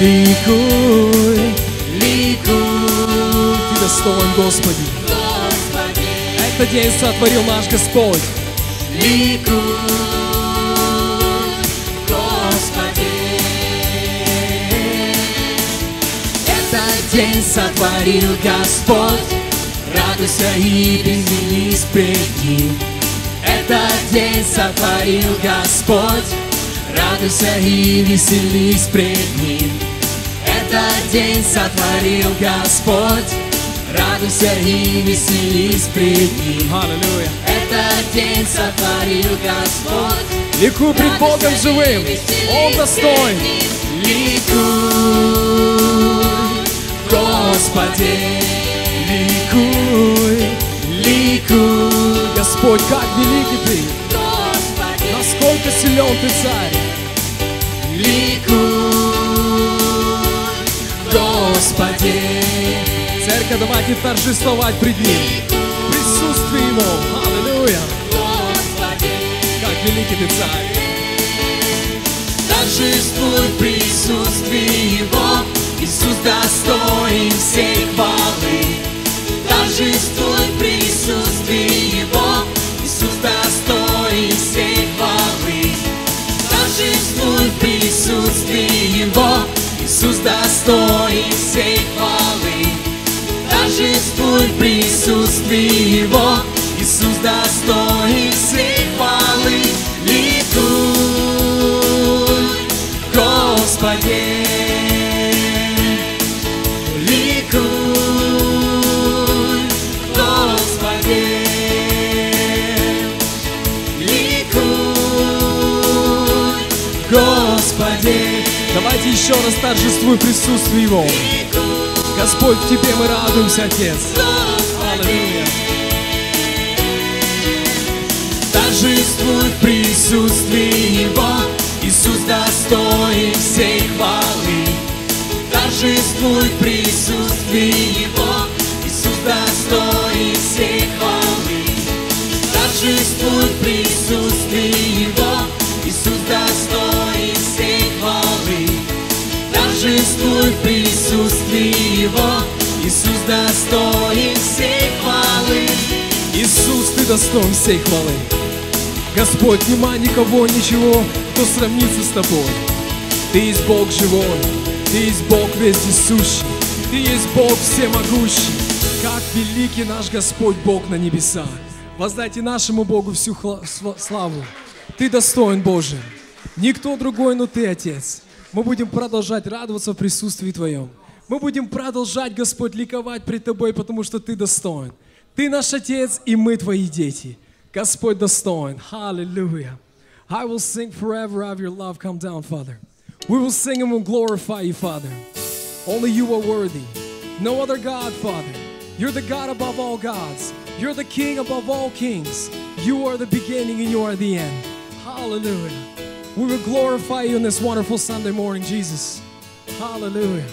Ликуй, ликуй, Ты достоин, Господи. Господи, Этот день сотворил наш Господь. ликуй, Господи. Этот день сотворил Господь, радуйся и веселись пред Ним. Этот день сотворил Господь, радуйся и веселись пред Ним. День сотворил Господь, радуйся и веселись пред Ним. Аллилуйя. Этот день сотворил Господь, Ликуй пред Богом живым. Он достоин. Ликуй, Господи, Ликуй, ликуй, Господь, как великий Ты. Господи, Насколько силен Ты, Царь. ликуй, Господи, Церковь, давайте торжествовать пред Ним. В присутствии Его. Аллилуйя. Господи. Как великий Ты, Царь. Торжествуй в присутствии Его, Иисус достоин всей хвалы. Торжествуй в присутствии Его, Иисус достоин всей хвалы. Торжествуй в присутствии Его, Иисус достоин всей хвалы. Торжествуй в присутствии Его, Иисус достоин всей еще раз торжествуй присутствие Его. Господь, Тебе мы радуемся, Отец. Аллилуйя. Торжествуй в присутствии Его, Иисус достоин всей хвалы. Торжествуй в присутствии Его, Иисус достоин всей хвалы. Торжествуй в присутствии Торжествуй в Его, Иисус достоин всей хвалы. Иисус, Ты достоин всей хвалы. Господь, нема никого, ничего, кто сравнится с Тобой. Ты есть Бог живой, Ты есть Бог вездесущий, Ты есть Бог всемогущий. Как великий наш Господь Бог на небесах. Воздайте нашему Богу всю славу. Ты достоин, Боже. Никто другой, но Ты, Отец. Мы будем продолжать радоваться в присутствии Твоем. Мы будем продолжать, Господь, ликовать пред Тобой, потому что Ты достоин. Ты наш Отец, и мы Твои дети. Господь достоин. Hallelujah. I will sing forever of your love come down, Father. We will sing and will glorify you, Father. Only you are worthy. No other God, Father. You're the God above all gods. You're the King above all kings. You are the beginning and you are the end. Hallelujah. We will glorify you on this wonderful Sunday morning, Jesus. Hallelujah.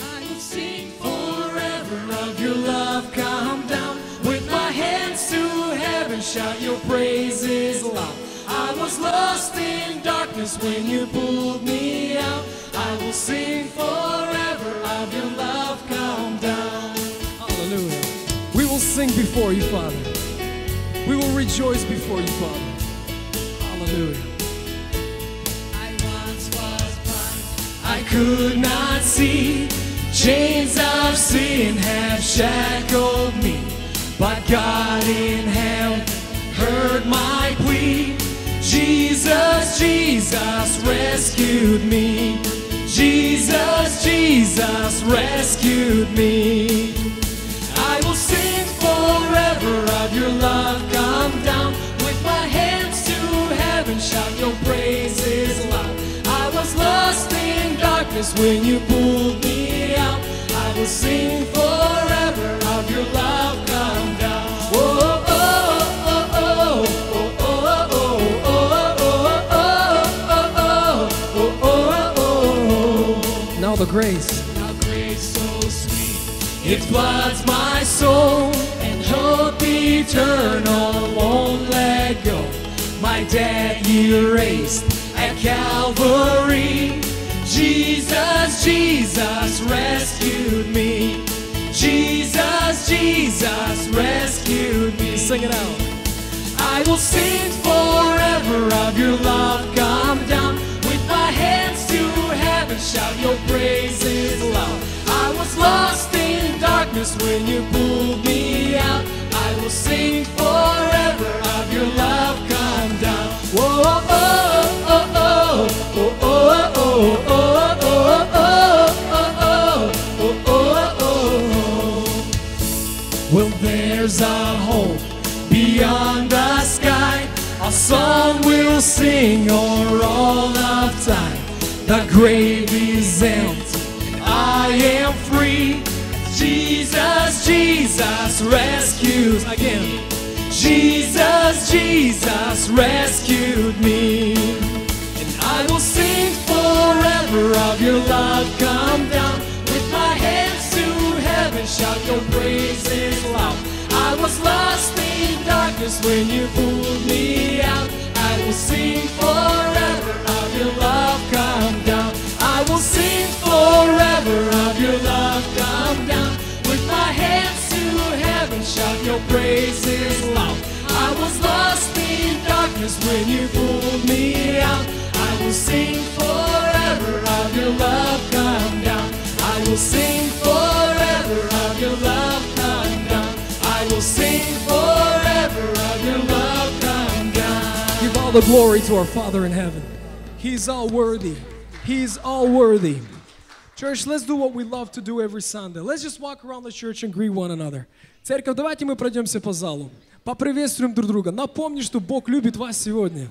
I will sing forever of your love come down with my hands to heaven shout your praises loud I was lost in darkness when you pulled me out I will sing forever of your love come down Hallelujah. We will sing before you, Father. We will rejoice before you, Father. Hallelujah. I once was blind, I could not see. Chains of sin have shackled me, but God in heaven heard my plea. Jesus, Jesus rescued me. Jesus, Jesus rescued me. I will sing forever of your love come down shout your praises loud. I was lost in darkness when you pulled me out. I will sing forever of your love come down. Oh, oh, oh, Now the grace. Now grace so sweet, it floods my soul, and hope eternal won't let go. My debt erased, at Calvary. Jesus, Jesus rescued me. Jesus, Jesus rescued me. Sing it out. I will sing forever of your love. Come down with my hands to heaven, shout your praises loud. I was lost in darkness when you pulled me out. I will sing forever we'll sing all of time. The grave is empty, I am free. Jesus, Jesus rescues again. Jesus, Jesus rescued me. And I will sing forever of your love. Come down with my hands to heaven, shout your praises loud. I was lost in darkness when you pulled me out. I will sing forever of your love. Come down. I will sing forever of your love. Come down with my hands to heaven, shout your praises loud. I was lost in darkness when you pulled me out. I will sing forever of your love. Come down. I will sing all the glory to our Father in heaven. He's all worthy. He's all worthy. Church, let's do what we love to do every Sunday. Let's just walk around the church and greet one another. Церковь, давайте мы пройдемся по залу. Поприветствуем друг друга. Напомни, что Бог любит вас сегодня.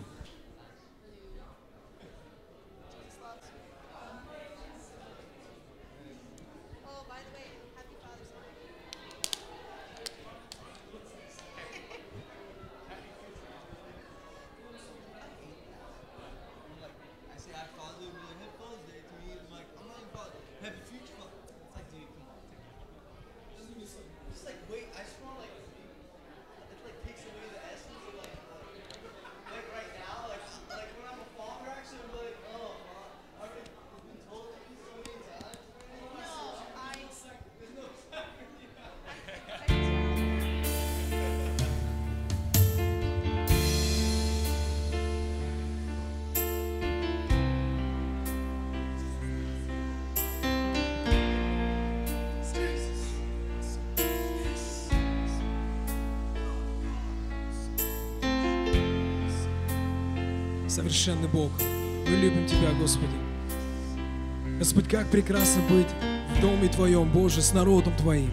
Прекрасно быть в доме Твоем, Боже, с народом Твоим.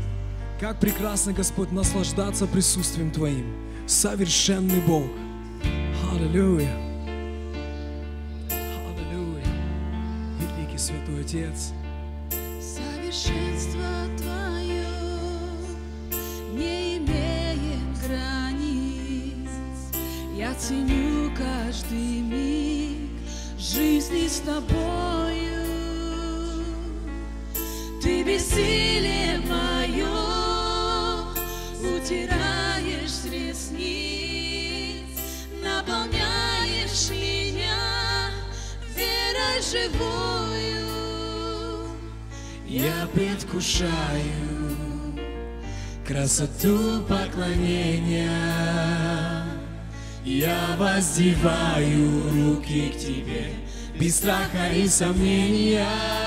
Как прекрасно, Господь, наслаждаться присутствием Твоим. Совершенный Бог. Аллилуйя. Аллилуйя. Великий Святой Отец. Совершенство Твое не имеет границ. Я ценю каждый миг жизни с Тобою. Ты бессилие мое утираешь с ресниц, наполняешь меня верой живою. Я предвкушаю красоту поклонения. Я воздеваю руки к Тебе без страха и сомнения.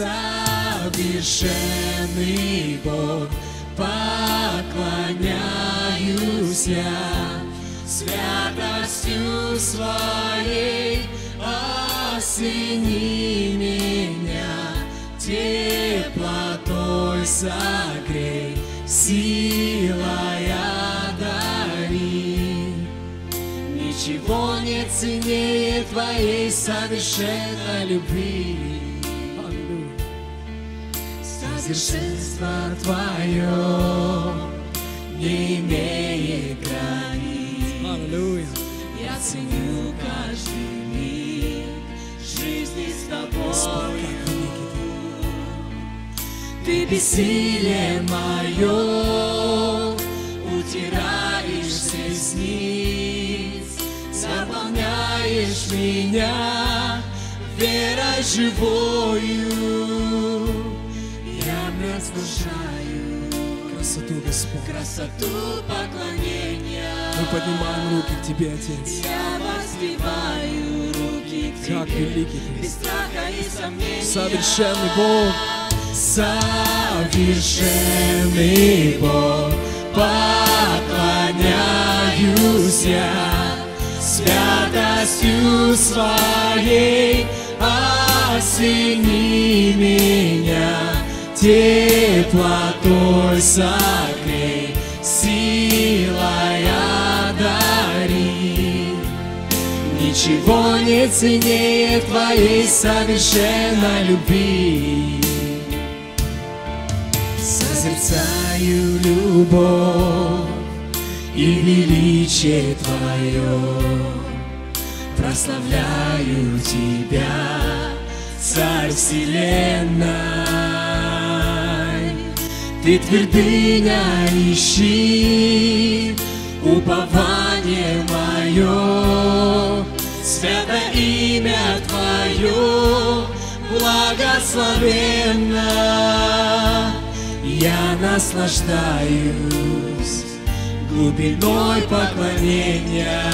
Совершенный Бог, поклоняюсь я святостью своей осени меня теплотой согрей, силой одари. Ничего не ценнее твоей совершенной любви. Совершенство твое не имеет границ. Аллилуйя. Я ценю каждый миг жизни с тобой. Ты бессилие мое утираешь с ресниц, заполняешь меня верой живою. Предвкушаю Красоту, Господь. красоту поклонения. Мы поднимаем руки к Тебе, Отец. Я воздеваю руки к Как Тебе, великий Ты. без страха и сомнения. Совершенный Бог. Совершенный Бог, поклоняюсь я святостью своей, осени меня теплотой согрей, силой одари. Ничего не ценнее твоей совершенной любви. Созерцаю любовь и величие Твое, прославляю Тебя, Царь Вселенной. Ты твердыня ищи, упование мое, свято имя Твое, благословенно. Я наслаждаюсь глубиной поклонения.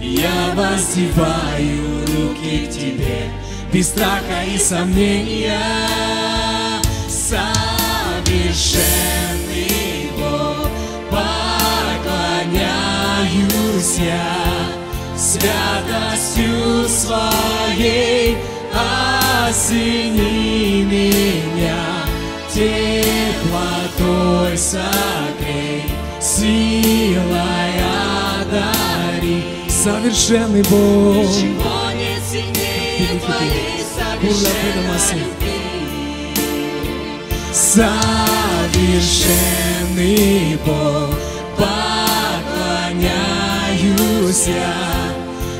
Я воздеваю руки к Тебе без страха и сомнения. Совершенный Бог, поклоняюсь я святостью своей, осени меня теплотой согрей, силой одари. Совершенный Бог. Ничего не сильнее твоей совершенной любви. Совершенный Бог, поклоняюсь я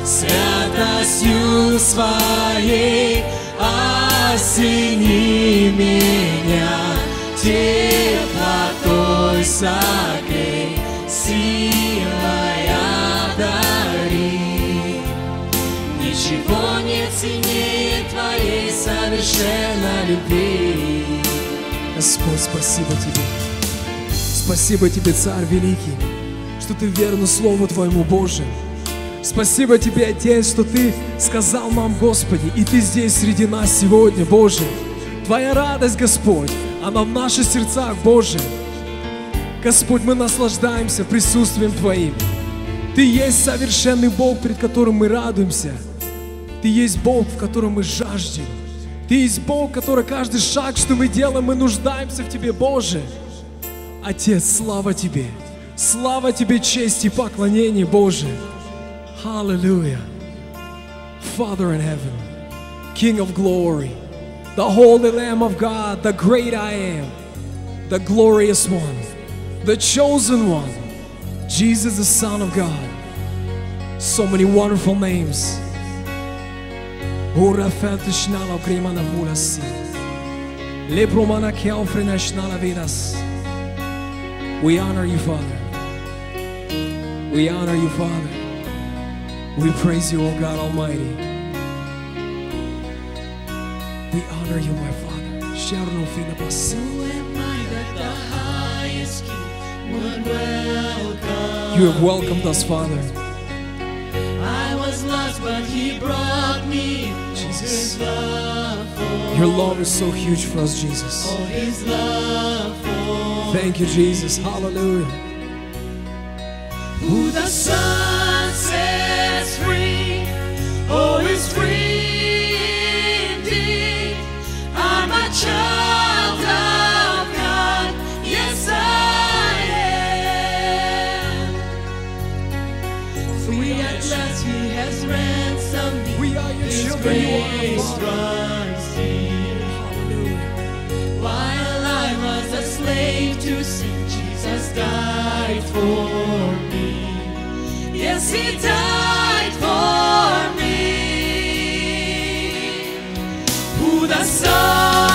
святостью своей, осени меня теплотой согрей, силой одари. Ничего не ценнее твоей совершенной любви. Господь, спасибо Тебе. Спасибо Тебе, Царь Великий, что Ты верен Слову Твоему, Боже. Спасибо Тебе, Отец, что Ты сказал нам, Господи, и Ты здесь среди нас сегодня, Боже. Твоя радость, Господь, она в наших сердцах, Боже. Господь, мы наслаждаемся присутствием Твоим. Ты есть совершенный Бог, перед которым мы радуемся. Ты есть Бог, в котором мы жаждем. Ты есть Бог, который каждый шаг, что мы делаем, мы нуждаемся в Тебе, Боже. Отец, слава Тебе. Слава Тебе, честь и поклонение, Боже. Hallelujah. Father in heaven, King of glory, the Holy Lamb of God, the great I am, the glorious one, the chosen one, Jesus, the Son of God. So many wonderful names. Ora fältishnala grimana vulasi. Lepromana keofrina shnala vidas. We honor you, Father. We honor you, Father. We praise you, O God Almighty. We honor you, my Father. Basi. Who am I that the highest king would welcome? You have welcomed us, Father. I was lost, but he brought me Jesus. his love for Your love is so huge for us, Jesus. oh, his love for Thank you, Jesus. Hallelujah. who the sun sets free. Oh, is free indeed. I'm a child Father. runs deep. While I was a slave to sin, Jesus died for me. Yes, He died for me. Who the Son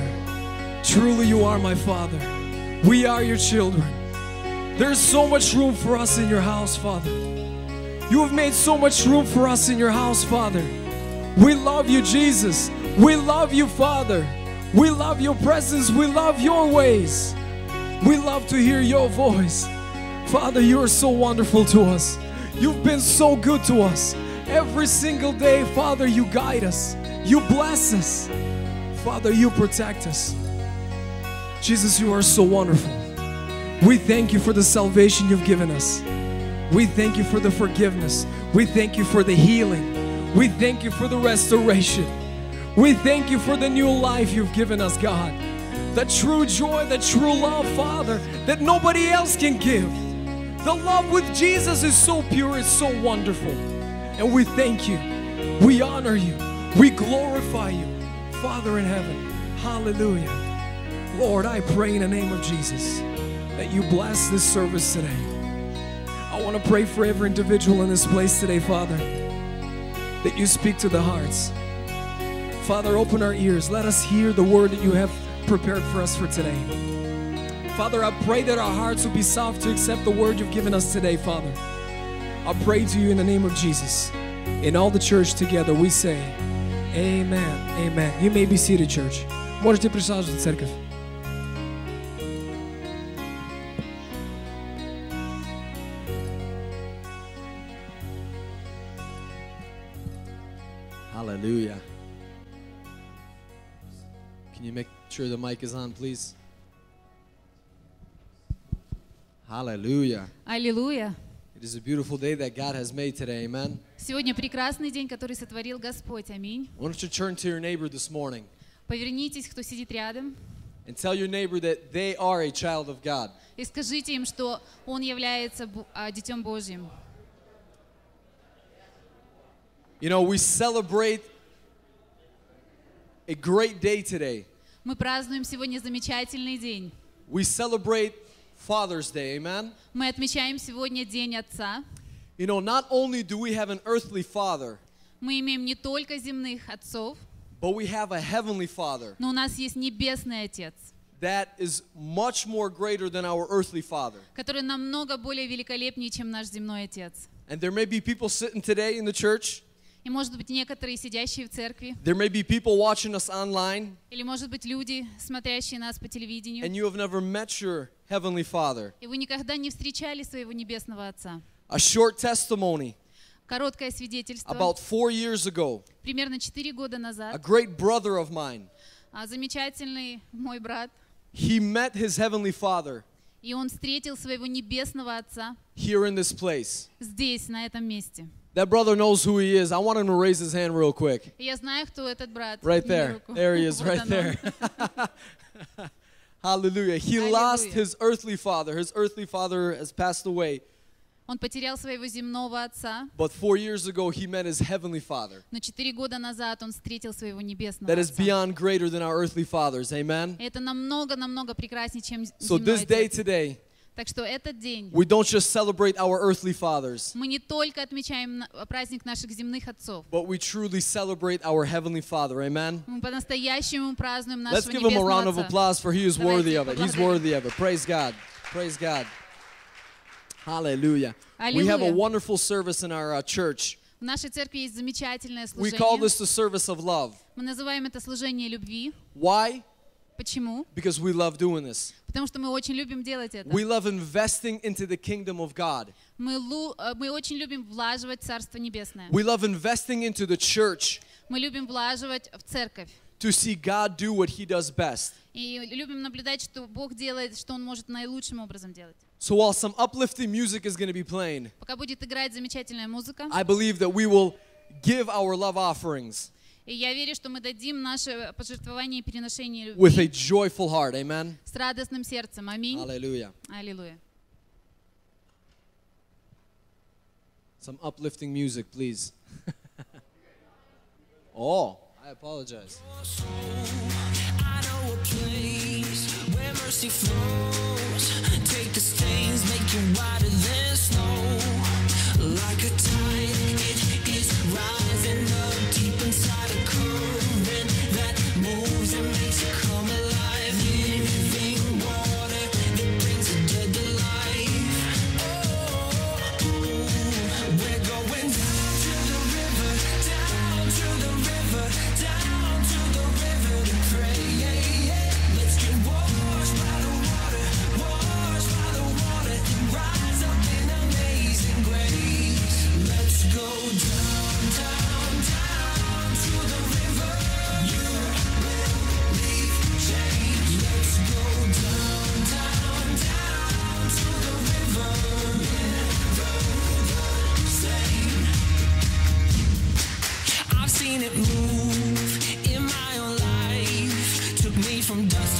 Father. Truly, you are my Father. We are your children. There's so much room for us in your house, Father. You have made so much room for us in your house, Father. We love you, Jesus. We love you, Father. We love your presence. We love your ways. We love to hear your voice. Father, you are so wonderful to us. You've been so good to us. Every single day, Father, you guide us. You bless us. Father, you protect us. Jesus, you are so wonderful. We thank you for the salvation you've given us. We thank you for the forgiveness. We thank you for the healing. We thank you for the restoration. We thank you for the new life you've given us, God. The true joy, the true love, Father, that nobody else can give. The love with Jesus is so pure, it's so wonderful. And we thank you. We honor you. We glorify you. Father in heaven. Hallelujah. Lord, I pray in the name of Jesus that you bless this service today. I want to pray for every individual in this place today, Father, that you speak to the hearts. Father, open our ears. Let us hear the word that you have prepared for us for today. Father, I pray that our hearts will be soft to accept the word you've given us today, Father. I pray to you in the name of Jesus. In all the church together, we say, Amen. Amen. You may be seated, church. Можете присаживаться, церковь. Hallelujah. Can you make sure the mic is on, please? Hallelujah. Аллилуйя! It is a beautiful day that God has made today, amen. Сегодня прекрасный день, который сотворил Господь. Аминь. I want you to turn to your neighbor this morning Повернитесь, кто сидит рядом, and tell your neighbor that they are a child of God. и скажите им, что Он является Бу- а, Детем Божьим. You know, we celebrate a great day today. Мы празднуем сегодня замечательный день. We celebrate Father's Day, amen. Мы отмечаем сегодня День Отца. You know, not only do we have an earthly father, Мы имеем не только земных отцов, but we have a heavenly father но у нас есть Небесный Отец, that is much more greater than our earthly father. который намного более великолепнее, чем наш земной Отец. And there may be people sitting today in the church, И, может быть, некоторые, сидящие в церкви, there may be people watching us online, или, может быть, люди, смотрящие нас по телевидению, and you have never met your heavenly father. и вы никогда не встречали своего Небесного Отца. A short testimony Короткое свидетельство. about four years ago, Примерно 4 года a назад great brother of mine, а, замечательный мой брат, he met his heavenly father и он встретил своего Небесного Отца here in this place. здесь, на этом месте. That brother knows who he is. I want him to raise his hand real quick. И я знаю, кто этот брат. Right Мне there. руку. There he is, Вот right он. there. Hallelujah. He Hallelujah. lost his earthly father. His earthly father has passed away. Он потерял своего земного отца, But four years ago, he met his heavenly father но четыре года назад он встретил своего небесного that is отца. beyond greater than our earthly fathers. Amen. И Это намного-намного прекраснее, чем So земной this day отец. today, Так что этот день we don't just celebrate our earthly fathers, мы не только отмечаем на- праздник наших земных отцов, but we truly celebrate our heavenly father. Amen. мы по-настоящему празднуем Let's нашего give him a round of небесного отца. applause for he is Давайте worthy of it. He's поблагодарим. worthy of it. Praise God. Praise God. Hallelujah. We have a Hallelujah. wonderful service in our uh, church. В нашей церкви есть замечательное We call служение. this the service of love. Мы называем это служение любви. Why? Почему? Because we love doing this. Потому что мы очень любим делать это. We love investing into the kingdom of God. Мы, лу- э, мы очень любим влаживать в Царство Небесное. We love investing into the church Мы любим влаживать в церковь. to see God do what he does best. И любим наблюдать, что Бог делает, что Он может наилучшим образом делать. So while some uplifting music is going to be playing, Пока будет играть замечательная музыка, I believe that we will give our love offerings и я верю, что мы дадим наше пожертвование и переношение with a любви joyful heart. Amen. с радостным сердцем. Аминь. Hallelujah. Аллилуйя. Some uplifting music, please. oh, I apologize. Mercy flows. Take the stains, make you whiter than snow.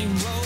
you roll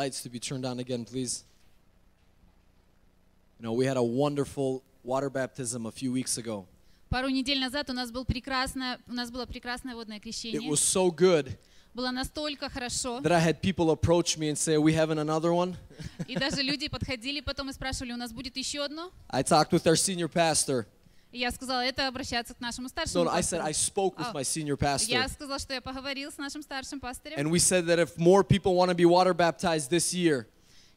lights to be turned on again, please? You know, we had a wonderful water baptism a few weeks ago. Пару недель назад у нас, был прекрасное, у нас было прекрасное водное It крещение. was so good Было настолько хорошо. that I had people approach me and say, We having another one? И даже люди подходили потом и спрашивали, у нас будет еще одно? I talked with our senior pastor. И я сказала, это обращаться к нашему No, старшему no, I said, пастору. I spoke with Oh. my senior pastor. Я сказала, что я поговорил с нашим старшим пастырем. And we said that if more people want to be water baptized this year,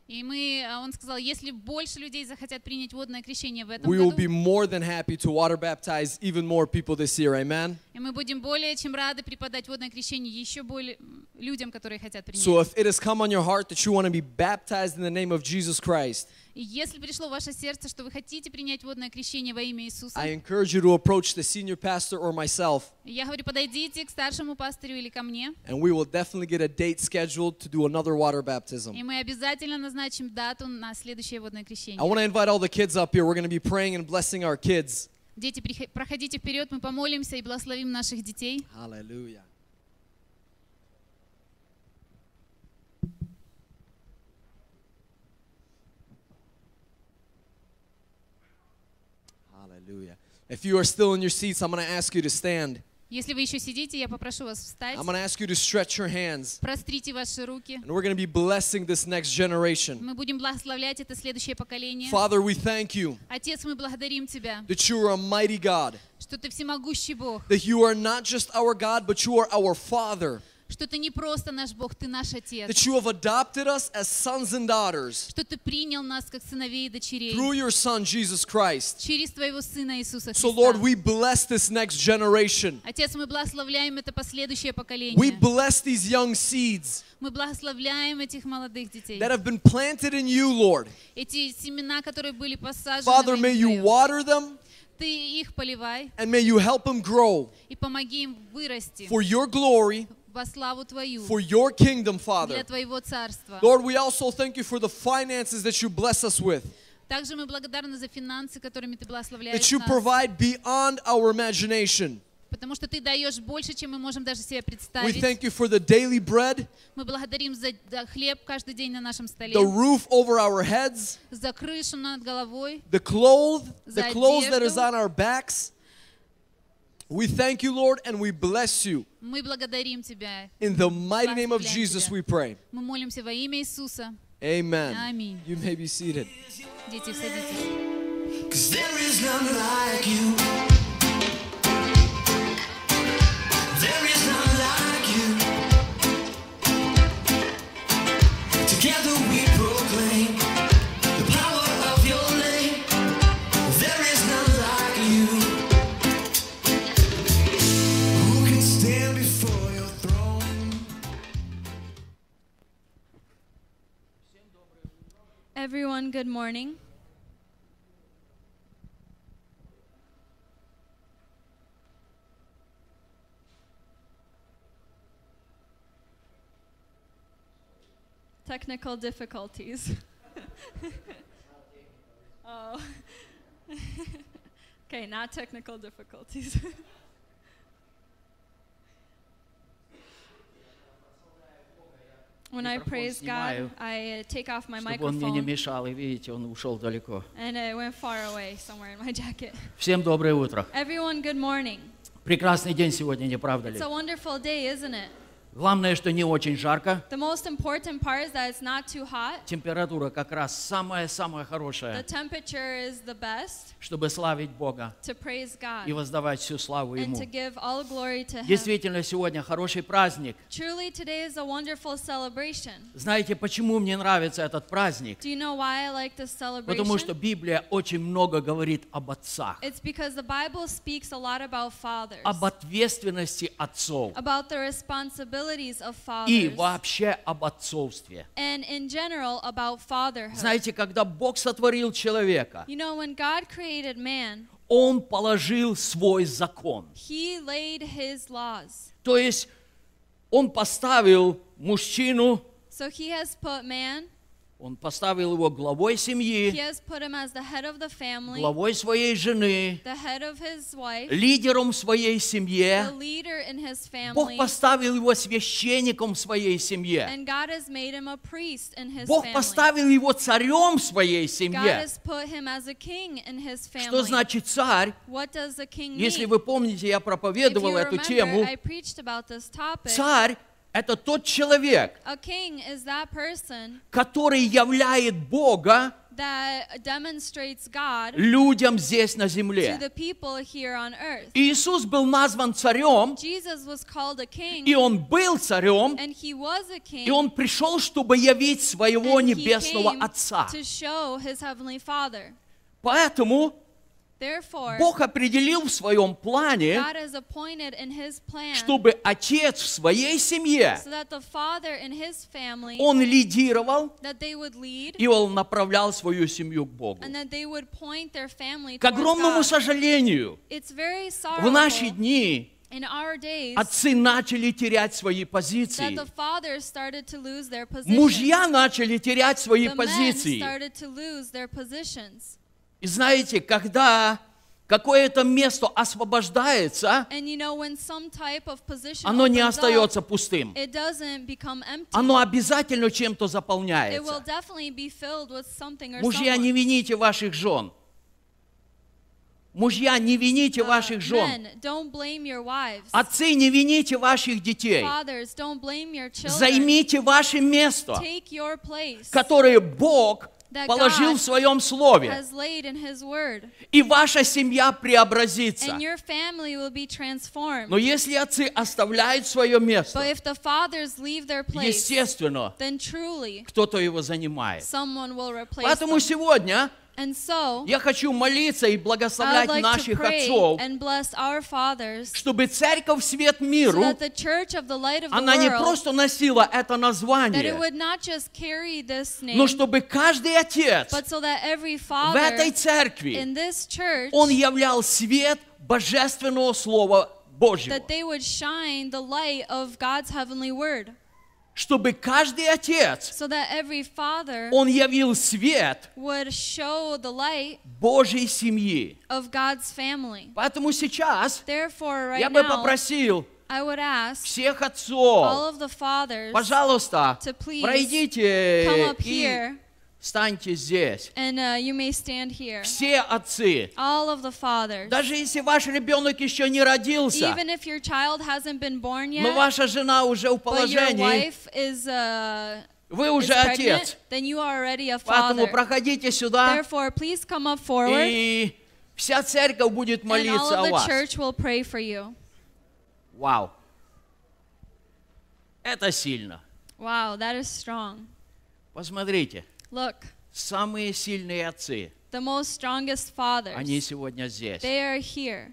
И мы, а он сказал, если больше людей захотят принять водное крещение в этом we will году, be more than happy to water baptize even more people this year. Amen? и мы будем более чем рады преподать водное крещение еще более м, людям, которые хотят принять. So if it has come on your heart that you want to be baptized in the name of Jesus Christ, И если пришло в ваше сердце, что вы хотите принять водное крещение во имя Иисуса, I encourage you to approach the senior pastor or myself, я говорю, подойдите к старшему пастырю или ко мне, and we will definitely get a date scheduled to do another water baptism. и мы обязательно назначим дату на следующее водное крещение. I want to invite all the kids up here. We're going to be praying and blessing our kids. Дети, проходите вперед, мы помолимся и благословим наших детей. Hallelujah. If you are still in your seats, I'm going to ask you to stand. Если вы еще сидите, я попрошу вас встать, I'm going to ask you to stretch your hands. прострите ваши руки. And we're going to be blessing this next generation. Мы будем благословлять это следующее поколение. Father, we thank you Отец, мы благодарим Тебя, that you are a mighty God, что Ты всемогущий Бог, that you are not just our God, but you are our Father, Что Ты не просто наш Бог, Ты наш Отец, that you have adopted us as sons and daughters что Ты принял нас как сыновей и дочерей through your Son, Jesus Christ. через Твоего Сына Иисуса So, Lord, Христа. we bless this next generation. Отец, мы благословляем это последующее We поколение. bless these young seeds Мы благословляем этих молодых детей. that have been planted in you, Lord. Эти семена, которые были посажены Father, во may имя you Твое. water them Ты их поливай and may you help them grow и помоги им вырасти for your glory, во славу Твою, for your kingdom, Father. для Твоего Царства. Lord, we also thank you for the finances that you bless us with, Также мы благодарны за финансы, которыми Ты благословляешь that you нас, provide beyond our imagination. потому что Ты даешь больше, чем мы можем даже себе We представить. thank you for the daily bread, Мы благодарим за за хлеб каждый день на нашем столе, the roof over our heads, за крышу над головой, the clothes, the За clothes that is одежду. on our backs. We thank you, Lord, and we bless you. Мы благодарим Тебя. In the mighty name of Благословляем Jesus, Тебя. we pray. Мы молимся во имя Иисуса. Amen. Аминь. You may be seated. Дети, садитесь. Cause there is none like you. There is none like you. Together we Everyone, good morning. Technical difficulties. oh. okay, not technical difficulties. when I Микрофон praise снимаю, God, I uh, take off my чтобы он мне не microphone мешал. И видите, он ушел далеко. and it went far away somewhere in my jacket. Всем доброе утро. Everyone, good morning. Прекрасный день сегодня, не правда ли? It's a wonderful day, isn't it? Главное, что не очень жарко. The most important part is that it's not too hot. Температура как раз самая-самая The хорошая, temperature is the best чтобы славить Бога to praise и God воздавать всю славу and Ему. to give all glory to Him. Действительно, сегодня хороший праздник. Truly, today is a wonderful celebration. Знаете, почему мне нравится этот праздник? Do you know why I like this Потому что celebration? Библия очень много говорит об отцах, It's because the Bible speaks a lot about fathers, об ответственности отцов about the responsibilities of и fathers, вообще об отцовстве. and in general about fatherhood. Знаете, когда Бог сотворил человека, You know, when God created man, Он положил свой закон. He laid his laws. То есть он поставил мужчину, So he has put man, он поставил его главой семьи, family, главой своей жены, wife, лидером в своей семье. Бог поставил его священником в своей семье. Бог family. поставил его царем в своей семье. Что значит царь? Если вы помните, я проповедовал you эту remember, тему. Царь – это тот человек, A king is that person который являет Бога that demonstrates God людям здесь на to земле. the people here on earth. Иисус был назван царем, king, и он был царем, and he was a king, и он пришел, чтобы явить своего небесного Отца. to show his heavenly Father. Поэтому Бог определил в своем плане, чтобы отец в своей семье, он лидировал, и он направлял свою семью к Богу. К огромному сожалению, в наши дни отцы начали терять свои позиции. Мужья начали терять свои позиции. И знаете, когда какое-то место освобождается, you know, оно не остается up, пустым. Оно обязательно чем-то заполняется. Мужья, не вините ваших жен. Мужья, не вините Uh, ваших жен. men. Отцы, не вините ваших детей. Fathers. Займите ваше место, которое Бог положил в своем слове. И ваша семья преобразится. Но если отцы оставляют свое место, естественно, кто-то его занимает. Поэтому them. сегодня so, я хочу молиться и благословлять like наших отцов, and bless our fathers чтобы церковь свет so миру, the она не просто носила это название, would not just carry this name, но чтобы каждый отец so в этой церкви, church, он являл свет божественного Слова Божьего. Чтобы каждый отец, so that every father он явил свет would show the light Божьей семьи. of God's family. Поэтому сейчас Therefore, я right бы now, попросил I would ask всех all отцов, of the fathers пожалуйста, to please пройдите come up и here станьте здесь. and uh, you may stand here. Все отцы, All of the fathers. даже если ваш ребенок еще не родился, Even if your child hasn't been born но yet, ваша жена уже в but your положении, wife is, uh, вы is уже pregnant, отец. then you are already a Поэтому father. проходите сюда, Therefore, please come up forward, и вся церковь будет and all молиться of о the вас. church will pray for you. Вау! Это сильно. Wow, that is strong. Посмотрите, Look, самые сильные отцы, the most strongest fathers, они сегодня здесь. they are here.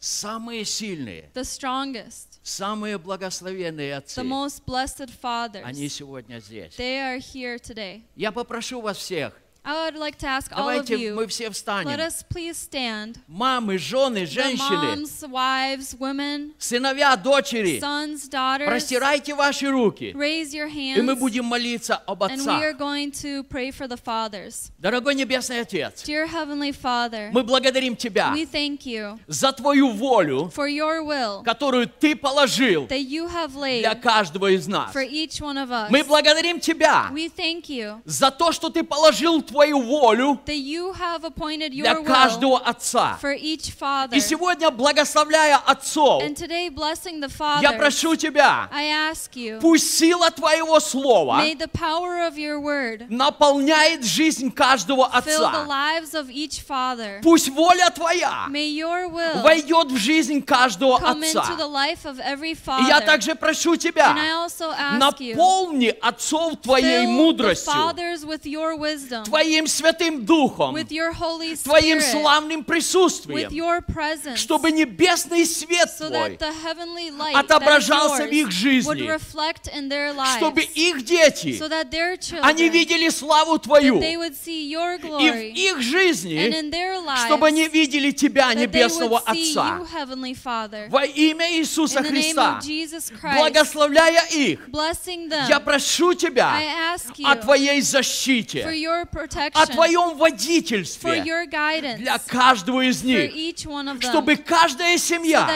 Самые сильные, The strongest, самые благословенные отцы, the most blessed они fathers, сегодня здесь. they are here today. Я попрошу вас всех, I would like to ask all of давайте мы you, все let встанем. us please stand. Мамы, жены, The женщины, moms, wives, women, сыновья, дочери, sons, daughters, простирайте ваши руки, raise your и мы hands, будем молиться об and we are going to pray for the fathers. Дорогой Небесный Отец, Dear Heavenly Father, мы благодарим Тебя we thank you за Твою волю, for your will которую Ты положил that you have laid для каждого из нас. for each one of us. Мы благодарим Тебя We thank you за то, что Ты положил Твою волю для каждого отца. father. И сегодня, благословляя отцов, the я прошу Тебя, you, пусть сила Твоего Слова наполняет жизнь каждого отца. father. Пусть воля Твоя войдет в жизнь каждого отца. И я father. также прошу Тебя, наполни отцов Твоей мудростью, Твоим Святым Духом, Holy Твоим Spirit, славным присутствием, presence, чтобы небесный свет so Твой, that the heavenly light отображался в их жизни, would reflect in their lives, чтобы их дети, so that their children, они видели славу Твою, your и в glory, их жизни, lives, чтобы они видели Тебя, Небесного you, Отца, Father. во имя Иисуса Христа, Christ, благословляя их, them, я прошу Тебя you о Твоей защите, о Твоем водительстве для каждого из них, чтобы каждая семья,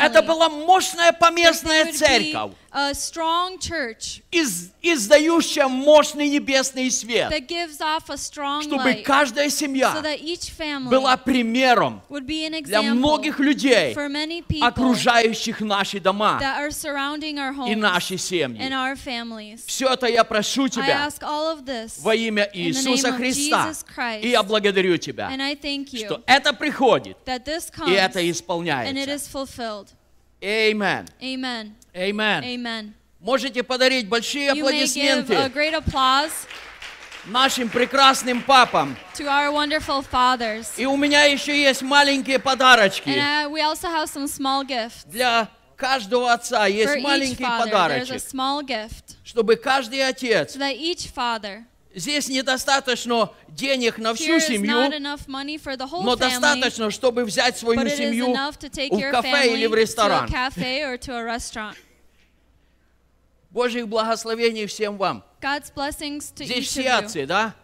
это была мощная поместная церковь, a strong church из- издающая мощный небесный свет, that gives off a strong чтобы light, каждая so семья that each family была примером would be an для многих людей, for many people окружающих наши дома that are surrounding our и homes наши and семьи. our families. Все это я прошу I Тебя ask all of this во имя Иисуса Христа. Christ, И я благодарю Тебя, and I thank you что это приходит, that this и это comes and it исполняется. is fulfilled. Amen. Amen. Amen. Amen. Можете подарить большие You may give a аплодисменты great applause нашим прекрасным папам. to our wonderful fathers. И у меня еще есть маленькие подарочки. And uh, we also have some small gifts Для каждого отца for есть each маленький father. There's a подарочек, small gift чтобы каждый отец, so that each father здесь недостаточно денег на всю семью, но достаточно, чтобы взять свою семью в кафе или в ресторан. Божьих благословений всем вам. God's blessings to Здесь все отцы, да?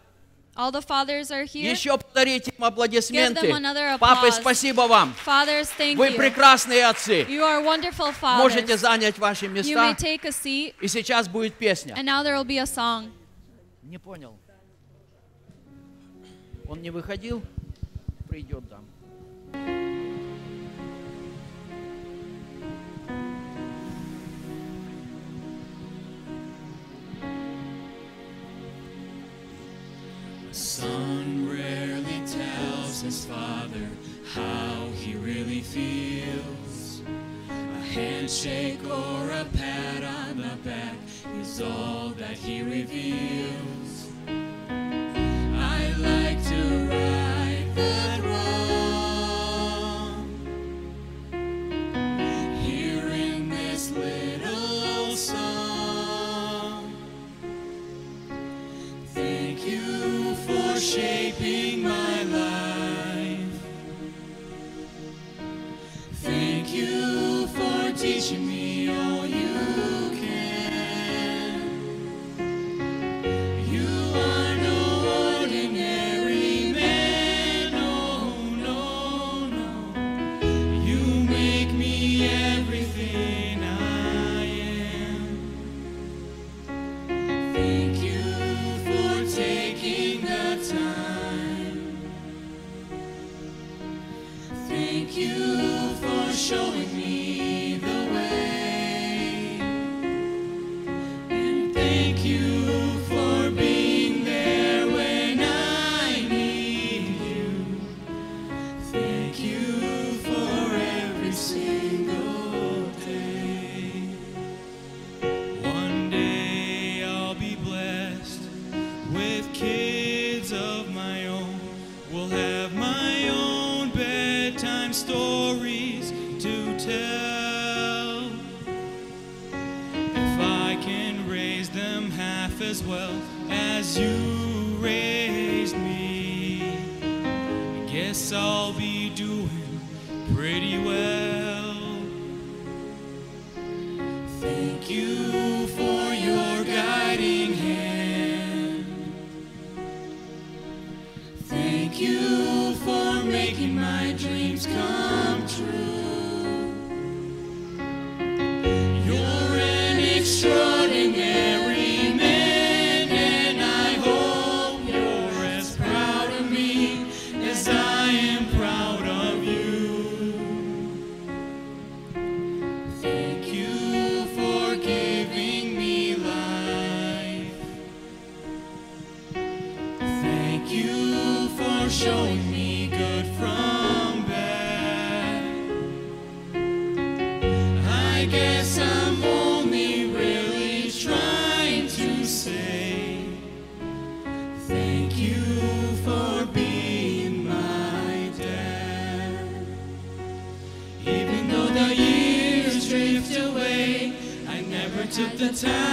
All the fathers are here. Еще подарите им аплодисменты. Папы, спасибо вам. Fathers, thank Вы you. прекрасные отцы. You are wonderful Можете fathers. занять ваши You may места. take a seat, И сейчас будет песня. and now there will be a song. Не понял. Он не выходил? Придет там. Son rarely tells his father how he really feels. Handshake or a pat on the back is all that he reveals. I like to right that wrong. Here in this little song. Thank you for shaping teaching me all you the town.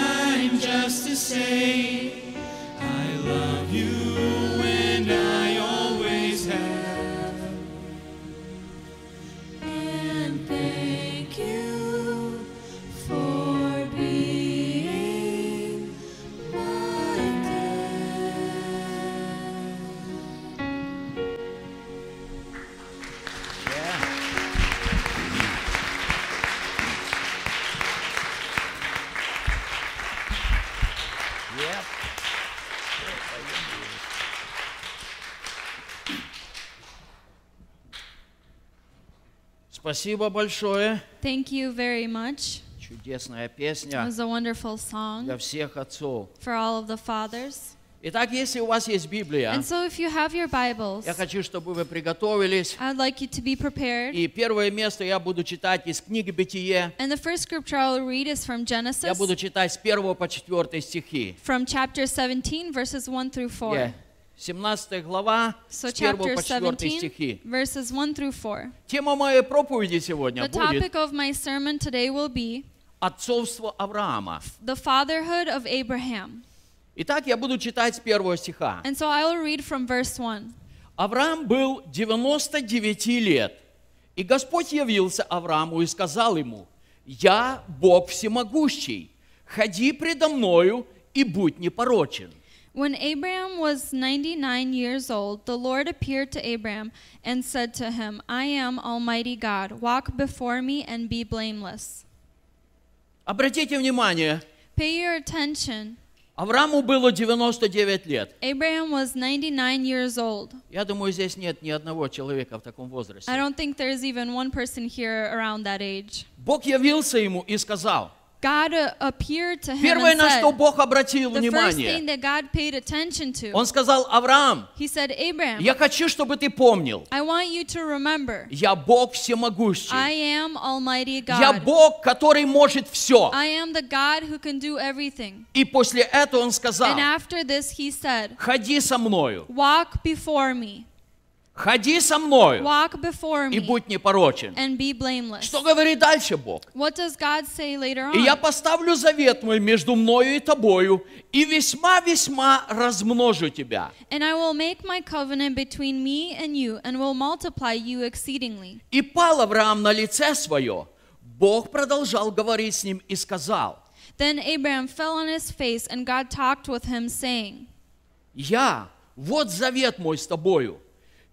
Спасибо большое. Thank you very much. Чудесная It песня was a wonderful song для всех отцов. for all of the fathers. Итак, если у вас есть Библия, And so if you have your Bibles, я хочу, чтобы вы приготовились. I'd like you to be prepared. И первое место я буду читать из книги Бытие. And the first scripture I will read is from Я Genesis, буду читать с 1 по 4 стихи. from chapter 17, verses 1 through 4. Yeah. 17 глава, So с 1 chapter по 4 17, стихи. verses 1 through 4. Тема моей проповеди сегодня The будет topic of my sermon today will be отцовство Авраама. the fatherhood of Abraham. Итак, я буду читать с первого стиха. And so I will read from verse 1. Авраам был 99 лет, и Господь явился Аврааму и сказал ему, «Я Бог всемогущий, ходи предо мною и будь непорочен». When Abraham was 99 years old, the Lord appeared to Abraham and said to him, I am Almighty God. Walk before me and be blameless. Обратите внимание, Pay your attention. Аврааму было 99 лет. Abraham was 99 years old. Я думаю, здесь нет ни одного человека в таком I возрасте. don't think there's even one person here around that age. Бог явился ему и сказал, God uh, appeared to him первое, на что Бог обратил the first thing внимание, that God paid attention to, Он сказал, Авраам, я хочу, чтобы ты помнил, I want you to remember, я Бог всемогущий. I am Almighty Я God. Бог, который может все. I am the God who can do everything. И после этого он сказал, And after this, he said, ходи со мною, Walk before me, ходи со мною walk before и me, будь непорочен. and be blameless. Что говорит дальше Бог? What does God say later И я on? поставлю завет мой между мною и тобою, и весьма-весьма размножу тебя. And I will make my covenant between me and you, and will multiply you exceedingly. И пал Авраам на лице свое. Бог продолжал говорить с ним и сказал, Then Abraham fell on his face, and God talked with him, saying, я, вот завет мой с тобою.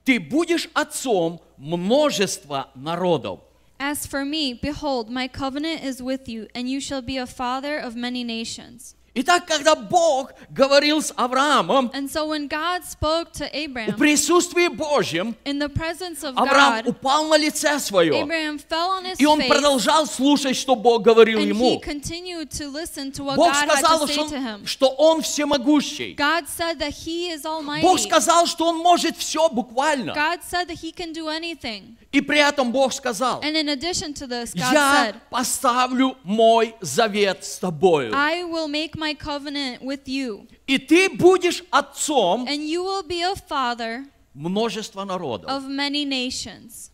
Ты будешь отцом множества народов. As for me, behold, my covenant is with you, and you shall be a father of many nations. Итак, когда Бог говорил с Авраамом, And so when God spoke to в Abraham, присутствии Божьем, in the presence of Авраам God, упал на лице свое. Abraham fell on his И он face, продолжал слушать, что Бог говорил and he ему. continued to listen to what Бог God had сказал, что to him. что он всемогущий. God said that he is almighty. Бог сказал, что он может все буквально. God said that he can do anything. И при этом Бог сказал, And in addition to this, God я said, поставлю мой завет с тобою. I will make my covenant with you, И ты будешь отцом and you will be a father множества народов. of many nations.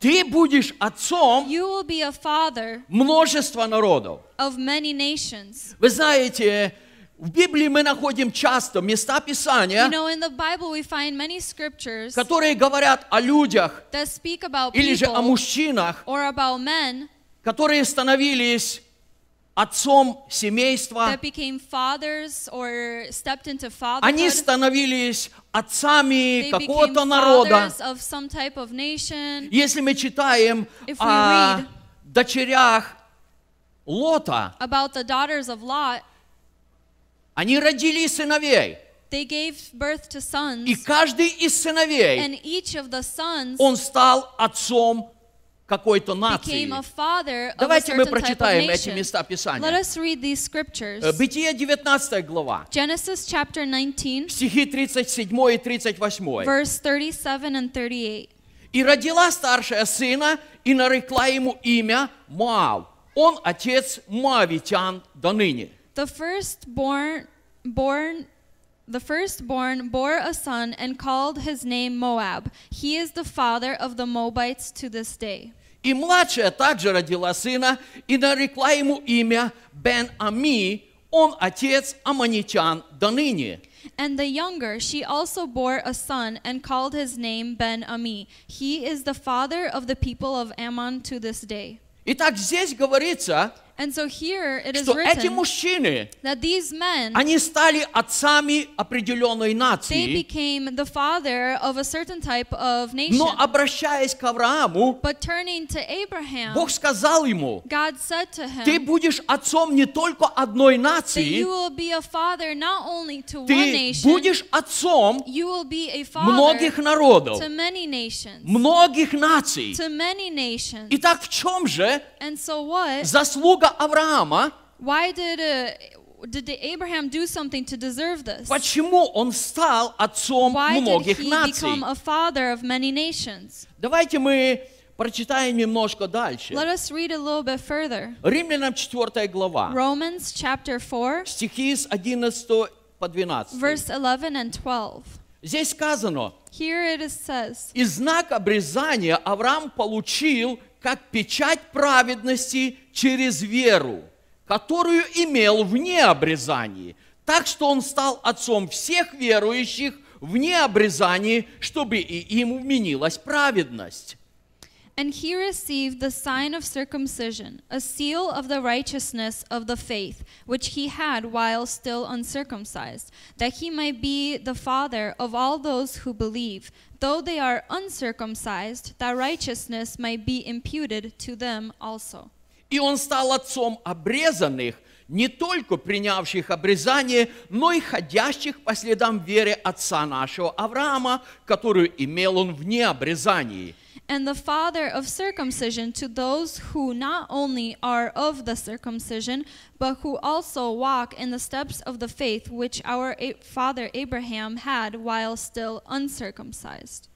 Ты будешь отцом You will be a father множества народов. of many nations. Вы знаете, в Библии мы находим часто места You Писания, know, in the Bible, we find many scriptures которые говорят о людях that speak about или же о мужчинах, or about men которые становились отцом семейства, они становились отцами какого-то народа. Если мы читаем о дочерях Лота, Lot, они родили сыновей. they gave birth to sons, И каждый из сыновей, and each of the sons он стал отцом какой-то нации. Давайте мы прочитаем эти места Писания. Э, Бытие 19 глава, Genesis chapter 19, стихи 37 и 38. verse 37 and 38. «И родила старшая сына, и нарекла ему имя Моав. Он отец Моавитян до ныне». The firstborn born the firstborn bore a son and called his name Moab. He is the father of the Moabites to this day. И младшая также родила сына и нарекла ему имя Бен Ами, он отец аманитян до ныне. And the younger, she also bore a son and called his name Ben Ami. He is the father of the people of Ammon to this day. Итак, здесь говорится, And so here it is что эти written мужчины, that these men они стали отцами определенной нации, became the father of a certain type of nation. но обращаясь к Аврааму, But turning to Abraham, Бог сказал ему, God said to ты him будешь отцом не только одной нации, you will be a father not only to one ты nation, будешь отцом you will be a father многих народов, to many nations. многих наций. To many nations. Итак, в чем же And so what? Заслуга Авраама? Why did uh, did Abraham do something to deserve this? Почему он стал отцом Why did многих he наций? become a father of many nations? Давайте мы прочитаем немножко дальше. Let us read a little bit further. Римлянам 4 глава, Romans chapter 4, стихи с 11 по 12. verse 11 and 12. Здесь сказано, Here it is says, и знак обрезания Авраам получил как печать праведности через веру, которую имел вне обрезания, так что он стал отцом всех верующих вне обрезания, чтобы и им вменилась праведность. And he received the sign of circumcision, a seal of the righteousness of the faith, which he had while still uncircumcised, that he might be the father of all those who believe, though they are uncircumcised, that righteousness might be imputed to them also. И он стал отцом обрезанных, не только принявших обрезание, но и ходящих по следам веры отца нашего Авраама, которую имел он вне обрезания. And the father of circumcision to those who not only are of the circumcision, but who also walk in the steps of the faith which our A- father Abraham had while still uncircumcised.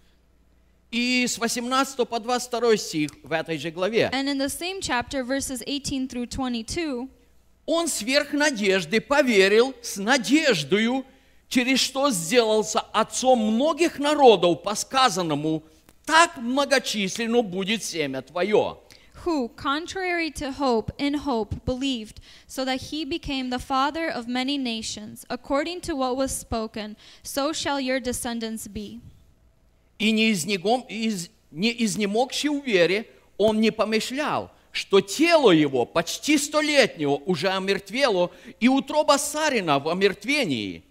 И с 18 по 22 стих в этой же главе. And in the same chapter, verses 18 through 22, Он сверх надежды поверил с надеждою, через что сделался отцом многих народов по сказанному, так многочисленно будет семя твое. who, contrary to hope, in hope believed, so that he became the father of many nations, according to what was spoken, so shall your descendants be. И не, изнегом, из, не изнемогший в вере, он не помышлял, что тело его почти столетнего уже омертвело, и утроба Сарина в омертвении.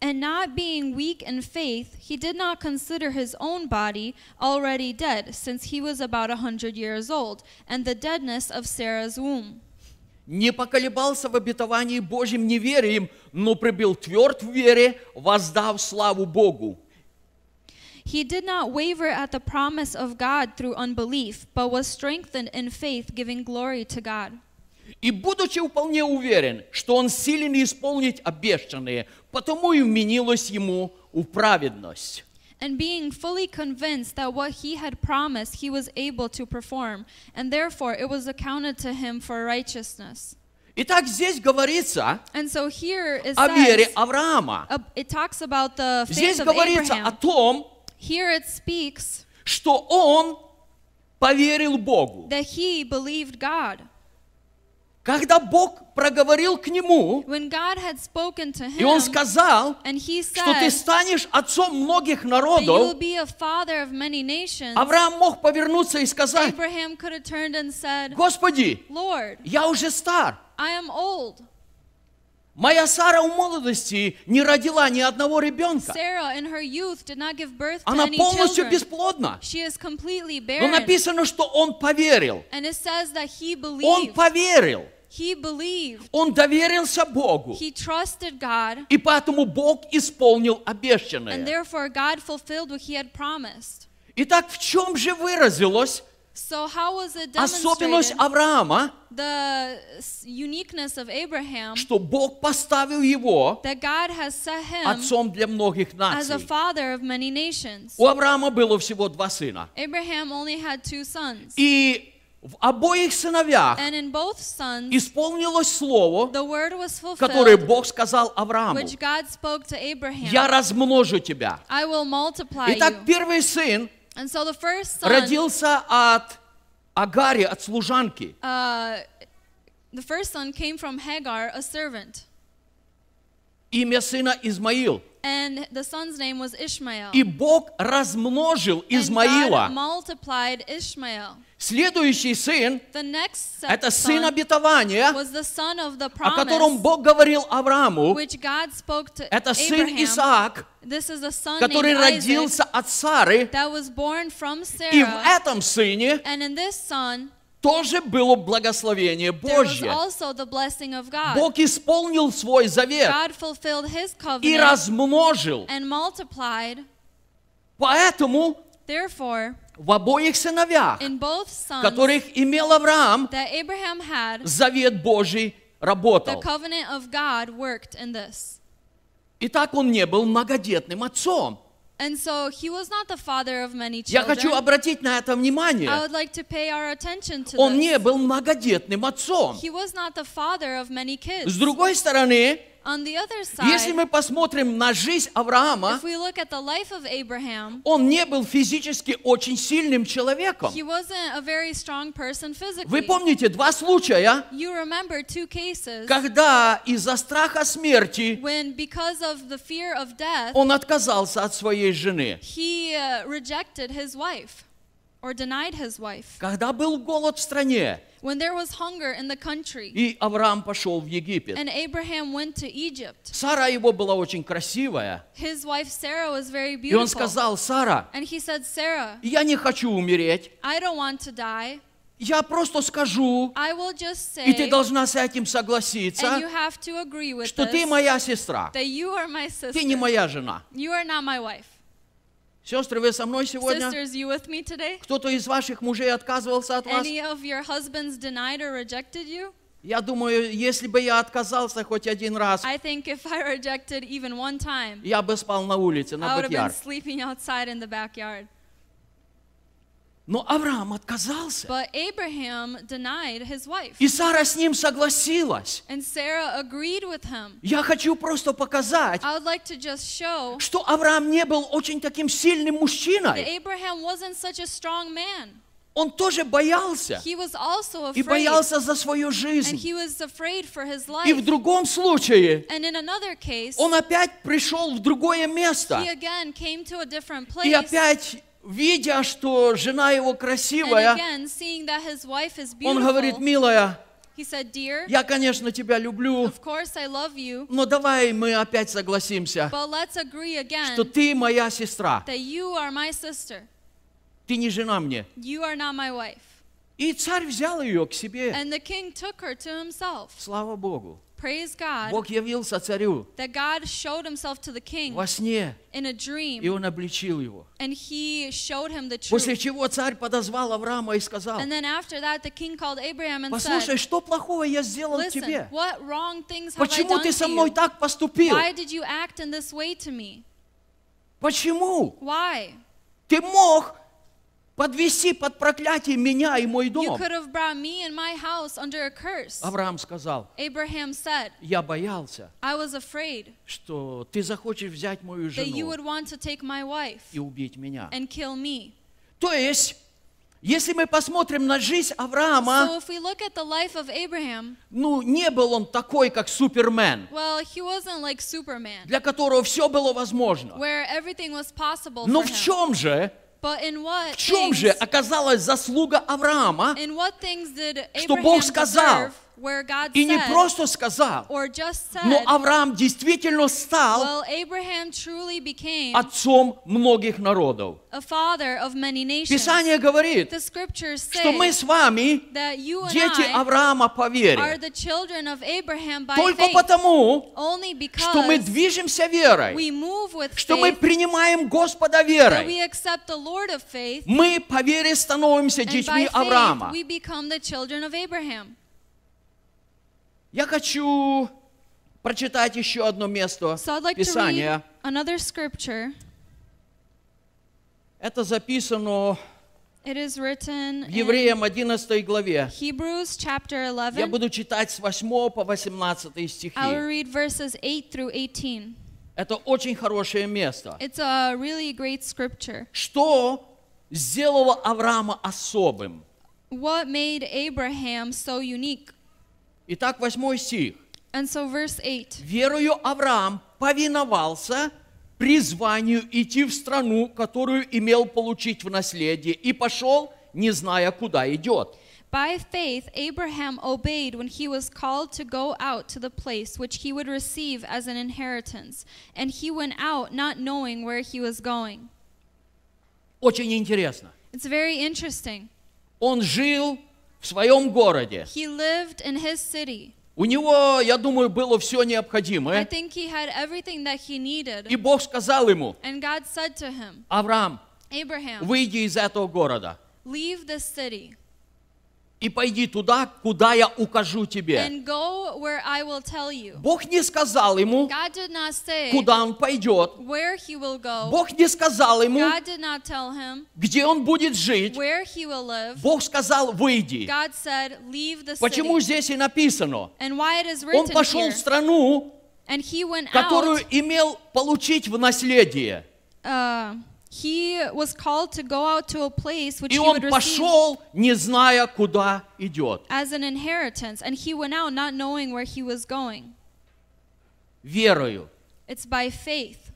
And not being weak in faith, he did not consider his own body already dead, since he was about a hundred years old, and the deadness of Sarah's womb. Не поколебался в обетовании Божьим неверием, но прибыл тверд в вере, воздав славу Богу. He did not waver at the promise of God through unbelief, but was strengthened in faith, giving glory to God. И будучи вполне уверен, что он силен исполнить обещанное, потому и вменилось ему в праведность. And being fully convinced that what he had promised he was able to perform, and therefore it was accounted to him for righteousness. Итак, здесь говорится And so here it о вере says, Авраама. uh, it talks about the Здесь faith of говорится о Abraham. том, Here it speaks что он поверил Богу. that he believed God. Когда Бог проговорил к нему, to и он him, сказал, he что ты said станешь отцом многих народов, nations, Авраам мог повернуться и сказать, said, Господи, Lord, я уже стар. Моя Сара в молодости не родила ни одного ребенка. Она полностью бесплодна. Но написано, что он поверил. Он поверил. He believed. Он доверился Богу. He trusted God. И поэтому Бог исполнил And обещанное. therefore God fulfilled what he had promised. Итак, в чем же выразилось So how was it особенность Авраама, the uniqueness of Abraham что Бог поставил его that God has set him отцом для многих as a наций? father of many nations? У Авраама было всего два сына. Abraham only had two sons. И в обоих сыновьях And in both sons, исполнилось слово, которое Бог сказал Аврааму. Я размножу тебя. Итак, you. первый сын so son родился от Агаре от служанки. Uh, the first son came from Hagar, a servant, Имя сына Измаил. and the son's name was Ishmael. И Бог размножил Измаила. Следующий сын The next – это сын son обетования, was the son of the о котором Бог говорил Аврааму. which God spoke to Это сын. Исаак, son который родился от Сары. that was born from И в Sarah. этом сыне Тоже было благословение Божье. Бог исполнил свой завет и размножил. Поэтому Therefore, в обоих both sons которых имел Авраам, had, завет Божий работал. Итак, он не был многодетным отцом. And so he was not the father of many Я хочу children. обратить на это I внимание. would like to pay our attention to Он this. не был многодетным отцом. He was not the father of many kids. С другой стороны, Other если side, мы посмотрим на жизнь Авраама, if we look at the life of Abraham, он не был физически очень сильным человеком. he wasn't a very strong person Вы помните два случая, You remember two cases когда из-за страха смерти when, because of the fear of death, он отказался от своей жены. he uh, rejected his wife or denied his wife. Когда был голод в стране, When there was hunger in the country, и Авраам пошел в Египет. and Abraham went to Egypt, Сара его была очень красивая. his wife Sarah was very И он beautiful. сказал, Сара, And he said, Sarah, я не хочу умереть, I don't want to die. я просто скажу, I will just и ты say, должна с этим and you согласиться, have to agree with что ты this, моя сестра, that you are my ты не моя жена. You are not my wife. Сестры, вы со мной сегодня? Sisters, you with me today? Кто-то из ваших мужей отказывался от вас? Any of your husbands denied or rejected you? Я думаю, если бы я отказался хоть один раз, I think if I rejected even one time, я бы спал на улице, I на would have been бакьяр. sleeping outside in the backyard. Но Авраам отказался. But Abraham denied his wife. И Сара с ним согласилась. And Sarah agreed with him. Я хочу просто показать, I would like to just show что Авраам не был очень таким сильным that мужчиной. Abraham wasn't such a strong man. Он тоже боялся. И боялся за свою жизнь. И в другом случае case, он опять пришел в другое место. И опять, видя, что жена его красивая, again, он говорит, милая, he said, Dear, я, конечно, тебя люблю, of course I love you, но давай мы опять согласимся, but let's agree again что ты моя сестра, that you are my sister. ты не жена мне. You are not my wife. И царь взял ее к себе. And the king took her to himself. Слава Богу. Praise God Бог явился царю that God showed himself to the king во сне, in a и dream он обличил его. and he showed him the После truth. чего царь подозвал Авраама и сказал, And then after that, the king called Abraham and послушай, said, что плохого я сделал Listen, тебе? what wrong things have I Почему done ты со мной так поступил? Why did you act in this way to me? Почему? Why? Ты мог подвести под проклятие меня и мой You дом. could have brought me and my house under a curse. Авраам сказал, Abraham said, я боялся, I was afraid что ты захочешь взять мою that you жену would want to take my wife и убить меня. and kill me. То есть, если мы посмотрим на жизнь Авраама, So if we look at the life of Abraham, ну, не был он такой, как Супермен, well, he wasn't like Superman, для которого все было возможно. where everything was possible Но for в him. чем же, But in what в чем же оказалась заслуга Авраама, что Бог сказал, и не said, просто сказал, or just said, но Авраам действительно стал well, Abraham truly became отцом многих народов. a father of many nations. Писание говорит, The scriptures что мы с вами that you and дети Авраама по are вере. the children of Abraham by Только faith. потому, Only что мы because движемся верой, we move with что мы принимаем Господа that верой. we accept the Lord of faith, Мы по вере становимся детьми Авраама. we become the children of Abraham. Я хочу прочитать еще одно место So I'd like to read Писания. another scripture. Это записано It is written в Евреям 11 главе. Hebrews chapter Я 11. буду читать с 8 по 18 I will стихи. read verses 8 through 18. Это очень хорошее место. It's a really great scripture. Что сделало Авраама особым? what made Abraham so unique? Итак, восьмой стих. And so, verse 8 Верою Авраам повиновался призванию идти в страну, которую имел получить в наследие, и пошел, не зная, куда идет. By faith, Abraham obeyed when he was called to go out to the place which he would receive as an inheritance, and he went out not knowing where he was going. Очень интересно. It's very interesting. Он жил в своем городе. He lived in his city. У него, я думаю, было все I необходимое. think he had everything that he И needed. Бог сказал ему, And God said to him, Авраам, Abraham, выйди из этого города leave this city и пойди туда, куда я укажу тебе. Бог не сказал ему, say куда он пойдет. Бог не сказал ему, him где он будет жить. Бог сказал, выйди. Said, Почему здесь и написано? Он пошел here. в страну, которую out. имел получить в наследие. Uh, he was called to go out to a place which И he он would receive пошел, не зная, куда идет. as an inheritance. And he went out not knowing where he was going. Верою. It's by faith.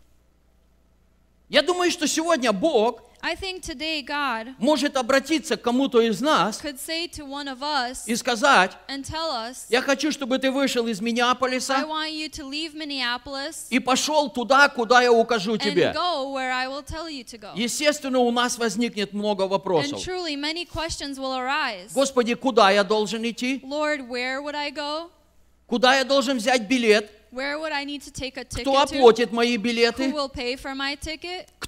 Я думаю, что сегодня Бог I think today God может обратиться к кому-то из нас could say to one of us и сказать, and tell us, я хочу, чтобы ты вышел из I Миннеаполиса want you to leave Minneapolis и пошел туда, куда я укажу and тебе. go where I will tell you to go. Естественно, у нас возникнет много And вопросов. truly, many questions will arise. Господи, куда я должен идти? Lord, where would I go? Куда я должен взять билет? Where would I need to take a ticket Кто оплатит мои билеты?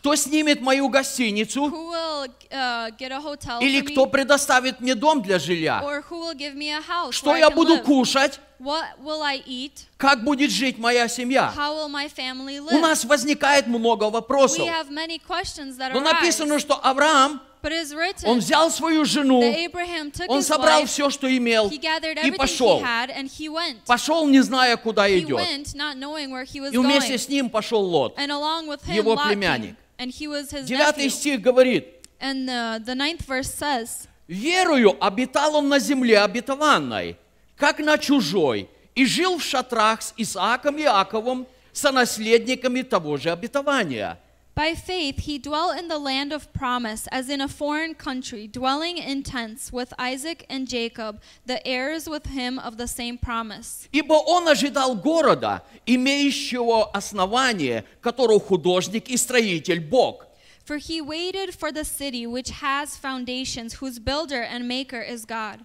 Кто снимет мою гостиницу? Will uh, Или кто предоставит мне дом для жилья? Что я буду live? кушать? What will I eat? Как будет жить моя семья? How will my family У live? нас возникает много вопросов. We have many questions that Но написано, что Авраам, But it is written он взял свою жену, that Abraham took он his собрал wife, все, что имел, he gathered и пошел. he had, and he went. Пошел, не зная, куда He идет. went, not knowing where he was И вместе going. с ним пошел Лот. And along with him, его племянник. Девятый nephew. стих говорит, And uh, the ninth verse says, «Верою обитал он на земле обетованной, как на чужой, и жил в шатрах с Исааком и Иаковом, сонаследниками того же обетования». By faith, he dwelt in the land of promise, as in a foreign country, dwelling in tents with Isaac and Jacob, the heirs with him of the same promise. Ибо он ожидал города, имеющего основание, которого художник и строитель Бог. For he waited for the city which has foundations, whose builder and maker is God.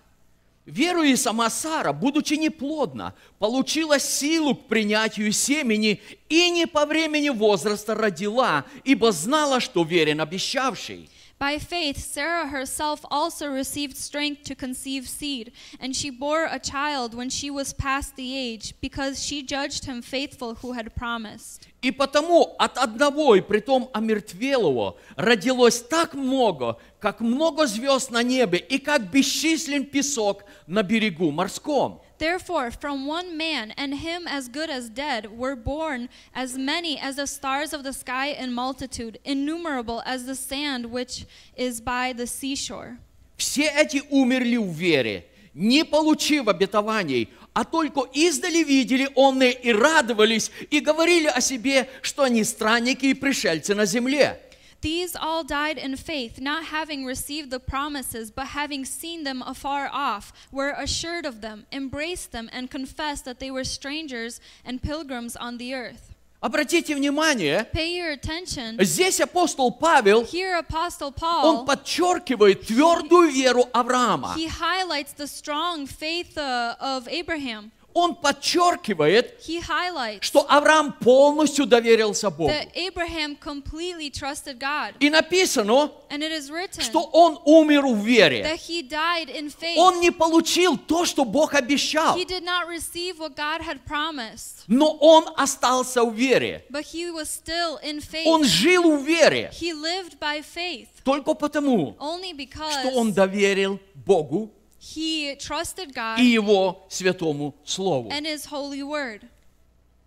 Веруя сама Сара, будучи неплодна, получила силу к принятию семени и не по времени возраста родила, ибо знала, что верен обещавший. By faith, Sarah herself also received strength to conceive seed, and she bore a child when she was past the age, because she judged him faithful who had promised. И потому от одного и притом омертвелого родилось так много, как много звезд на небе и как бесчислен песок на берегу морском. Therefore, from one man, and him as good as dead, were born as many as the stars of the sky in multitude, innumerable as the sand which is by the seashore. Все эти умерли в вере, не получив обетований, а только издали видели онные и радовались, и говорили о себе, что они странники и пришельцы на земле. These all died in faith, not having received the promises, but having seen them afar off, were assured of them, embraced them, and confessed that they were strangers and pilgrims on the earth. Обратите внимание, Pay your attention. здесь апостол Павел, Here, Apostle он Paul, подчеркивает твердую веру Авраама. Uh. Он подчеркивает, что Авраам полностью доверился Богу. И написано, written что он умер в вере. Он не получил то, что Бог обещал, но он остался в вере. Он жил в вере только потому, что он доверил Богу he trusted God и Его святому Слову. and his holy word.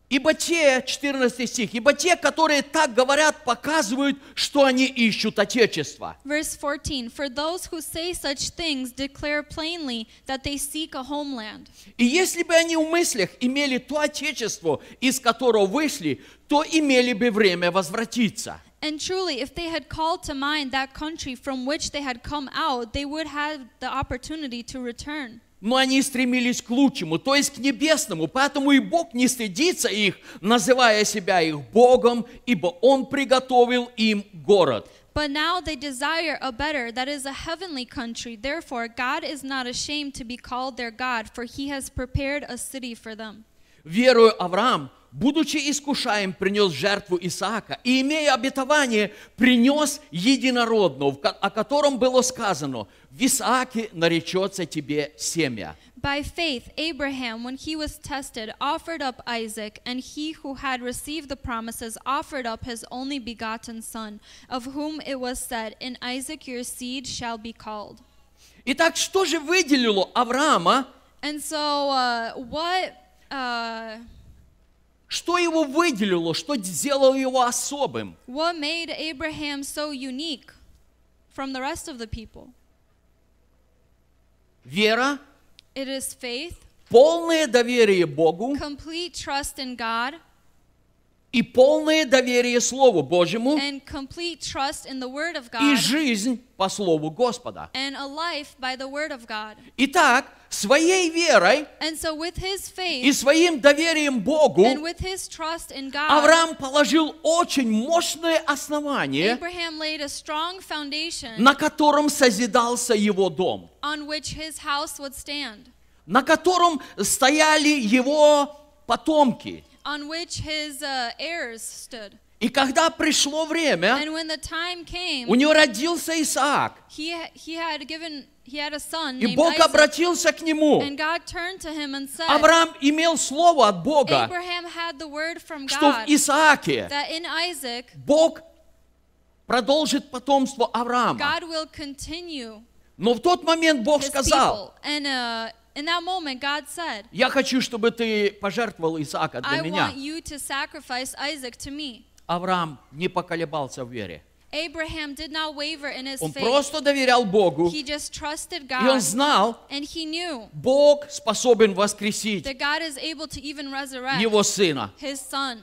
Ибо те, 14 стих, ибо те, которые так говорят, показывают, что они ищут Отечество. Verse 14 For those who say such things declare plainly that they seek a homeland. И если бы они в мыслях имели то Отечество, из которого вышли, то имели бы время возвратиться. And truly, if they had called to mind that country from which they had come out, they would have the opportunity to return. Но они стремились к лучшему, то есть к небесному. Поэтому и Бог не стыдится их, называя себя их Богом, ибо Он приготовил им город. But now they desire a better, that is a heavenly country. Therefore, God is not ashamed to be called their God, for he has prepared a city for them. Верую Авраам, будучи искушаем, принес жертву Исаака, и, имея обетование, принес единородного, о котором было сказано, в Исааке наречется тебе семя. By faith, Abraham, when he was tested, offered up Isaac, and he who had received the promises offered up his only begotten son, of whom it was said, In Isaac your seed shall be called. Итак, что же выделило Авраама, And so, uh, what. Uh, что его выделило, что сделало его особым? What made Abraham so unique from the rest of the people? Вера, It is faith, полное доверие Богу complete trust in God, и полное доверие Слову Божьему and complete trust in the Word of и God, жизнь по Слову Господа. and a life by the Word of God. Итак, своей верой so, his и faith своим доверием Богу God, Авраам положил очень мощное основание, на котором созидался его дом, на котором стояли его потомки. on which his uh, heirs stood. И когда пришло время, And when the time came, у него родился Исаак, he, he had given, he had a son и Бог Isaac. обратился к нему. And God turned to him and said, Авраам имел слово от Бога, Abraham had the word from что в God Исааке that in Isaac, Бог продолжит потомство Авраама. God Но в тот момент Бог сказал. And uh, in that moment, God said, я хочу, чтобы ты пожертвовал Исаака для I меня. want you to sacrifice Isaac to me. Авраам не поколебался в вере. Abraham did not waver in his Он faith. просто доверял Богу, He just trusted и он God. знал, And he knew Бог способен воскресить that God is able to even resurrect его сына. his son.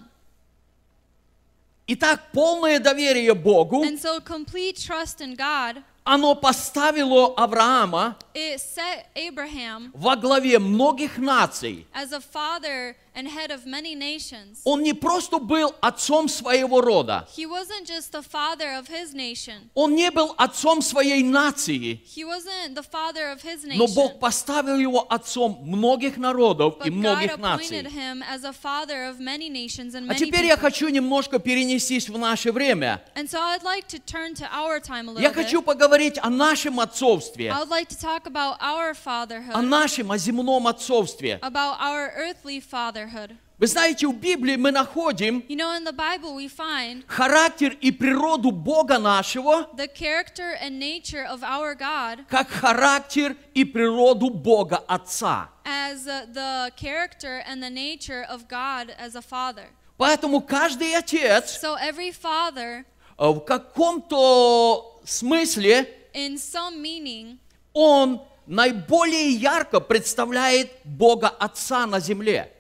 Итак, полное доверие Богу, And so, complete trust in God, оно поставило Авраама it set Abraham во главе многих наций. as a father and head of many nations. Он не просто был отцом своего рода, He wasn't just the father of his nation. он не был отцом своей нации, He wasn't the father of his но nation. Бог поставил его отцом многих народов и God многих appointed наций. him as a father of many nations and А теперь я people. хочу немножко перенестись в наше время. And so I'd like to turn to our time a little Я bit. хочу поговорить о нашем отцовстве, I would like to talk о fatherhood, нашем, о земном отцовстве. about our earthly fatherhood. Вы знаете, в Библии мы находим You know, in the Bible we find характер и природу Бога нашего, the character and nature of our God как характер и природу Бога Отца. as uh, the character and the nature of God as a father. Поэтому каждый отец So every father, э, в каком-то смысле in some meaning, он наиболее ярко представляет Бога Отца на земле.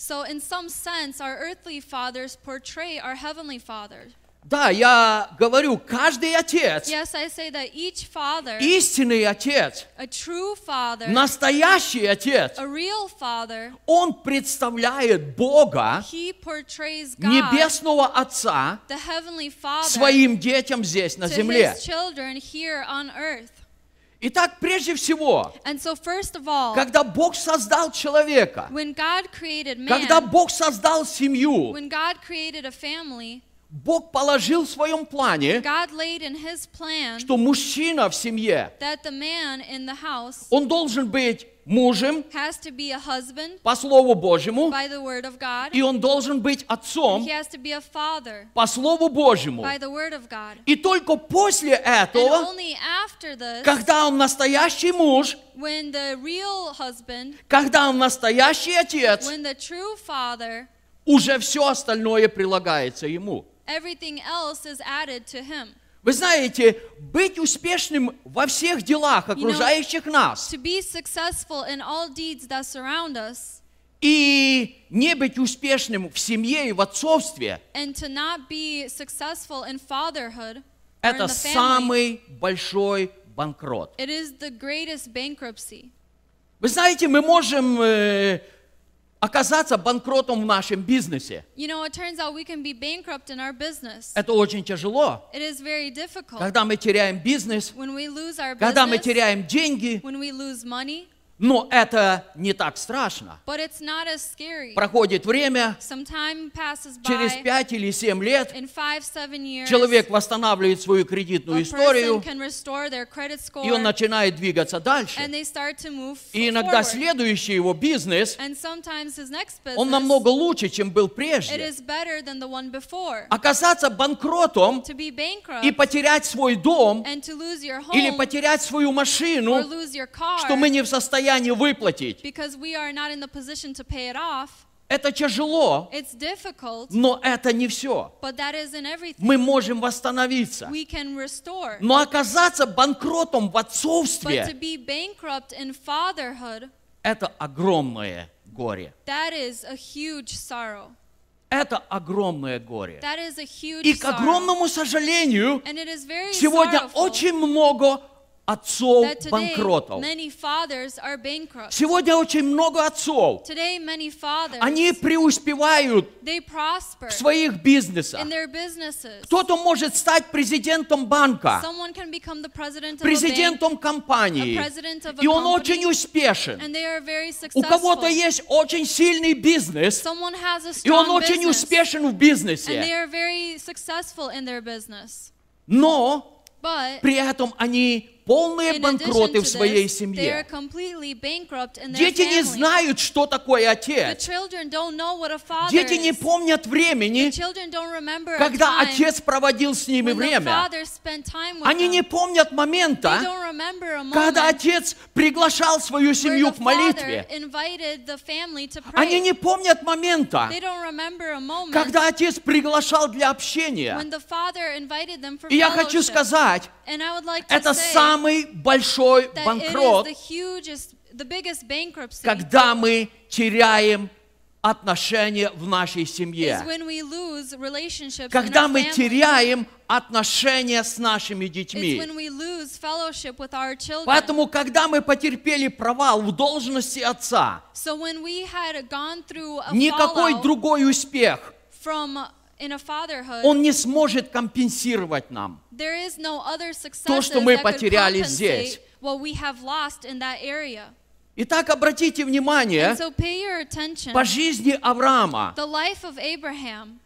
so in some sense, our earthly fathers portray our heavenly father. Да, я говорю, каждый отец, Yes, I say that each father, истинный отец, a true father, настоящий отец, a real father, он представляет Бога, he portrays God, Небесного Отца, the heavenly father, своим детям здесь на to земле. his children here on earth. Итак, прежде всего, so, all, когда Бог создал человека, created когда man, Бог создал семью, family, Бог положил в своем плане, plan что мужчина в семье, man house он должен быть мужем has to be a husband по Слову Божьему, by the word of God. и он должен быть отцом father по Слову Божьему. И только после And этого, this, когда он настоящий муж, when the real husband, когда он настоящий отец, father, уже все остальное прилагается ему. everything else is added to him. Вы знаете, быть успешным во всех делах, окружающих нас, и не быть успешным в семье и в отцовстве, это самый большой банкрот. Вы знаете, мы можем э, оказаться банкротом в нашем бизнесе. You know, it turns out we can be bankrupt in our business. Это очень тяжело. It is very difficult. Когда мы теряем бизнес, When we lose our когда мы business, теряем деньги, when we lose money, но это не так страшно. but it's not as scary. Проходит время, Some time passes через. 5 или 7 лет человек восстанавливает свою кредитную историю, и он начинает двигаться and дальше. they start to move И иногда следующий его бизнес, And sometimes his next business, он намного лучше, чем был прежде. is better than the one before. Оказаться банкротом To be bankrupt и потерять свой дом and to lose your или потерять свою or машину, lose your car что мы не в состоянии выплатить. it off, Это тяжело, но это не все. but that isn't everything. Мы можем восстановиться. We can restore. Но оказаться банкротом в But to отцовстве это огромное горе. that is a huge sorrow. Это огромное горе. That is a huge И к огромному сожалению, сегодня очень много отцов банкротов. Сегодня очень много отцов. Они преуспевают в своих бизнесах. Кто-то может стать президентом банка, президентом компании, и он очень успешен. У кого-то есть очень сильный бизнес, и он очень успешен в бизнесе. Но при этом они полные банкроты в своей семье. Дети не знают, что такое отец. Дети не помнят времени, когда отец проводил с ними время. Они не помнят момента, когда отец приглашал свою семью к молитве. Они не помнят момента, когда отец приглашал для общения. И я хочу сказать, это say самый большой банкрот, hugest, когда мы теряем отношения в нашей семье. Когда мы теряем отношения с нашими детьми. Поэтому, когда мы потерпели провал в должности отца, So никакой другой успех, from uh, он не сможет компенсировать нам. no То, что мы потеряли здесь. Итак, обратите внимание, so по жизни Авраама. The life of Abraham.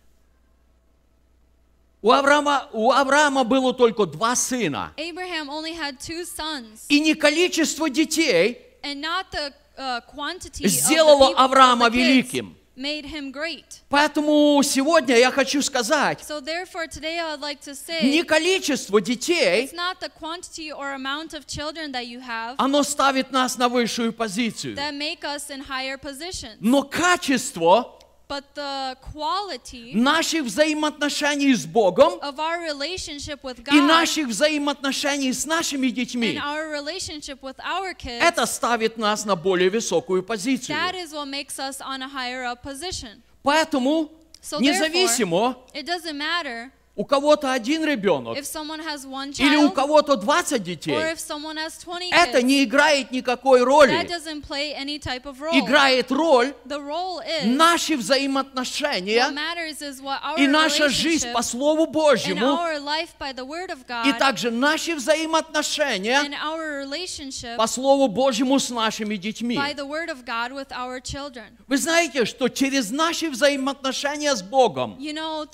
У Авраама, у Авраама было только два сына. Abraham only had two sons, И не количество детей and not the uh, сделало Авраама великим. Made him great. Поэтому сегодня я хочу сказать, So therefore, today I would like to say, не количество детей, it's not the quantity or amount of children that you have оно ставит нас на высшую позицию. that make us in higher positions, Но качество but the quality наших взаимоотношений с Богом of our relationship with и God наших взаимоотношений с нашими and детьми, our relationship with our kids, это ставит нас на более высокую позицию. that is what makes us on a higher up position. Поэтому So независимо, It doesn't matter у кого-то один ребенок one или у child кого-то 20 or детей, 20 это kids. не играет никакой роли. Играет роль наши взаимоотношения и наша жизнь по Слову Божьему, of и God также наши взаимоотношения по Слову Божьему с нашими детьми. God. Вы знаете, что через наши взаимоотношения с Богом You know,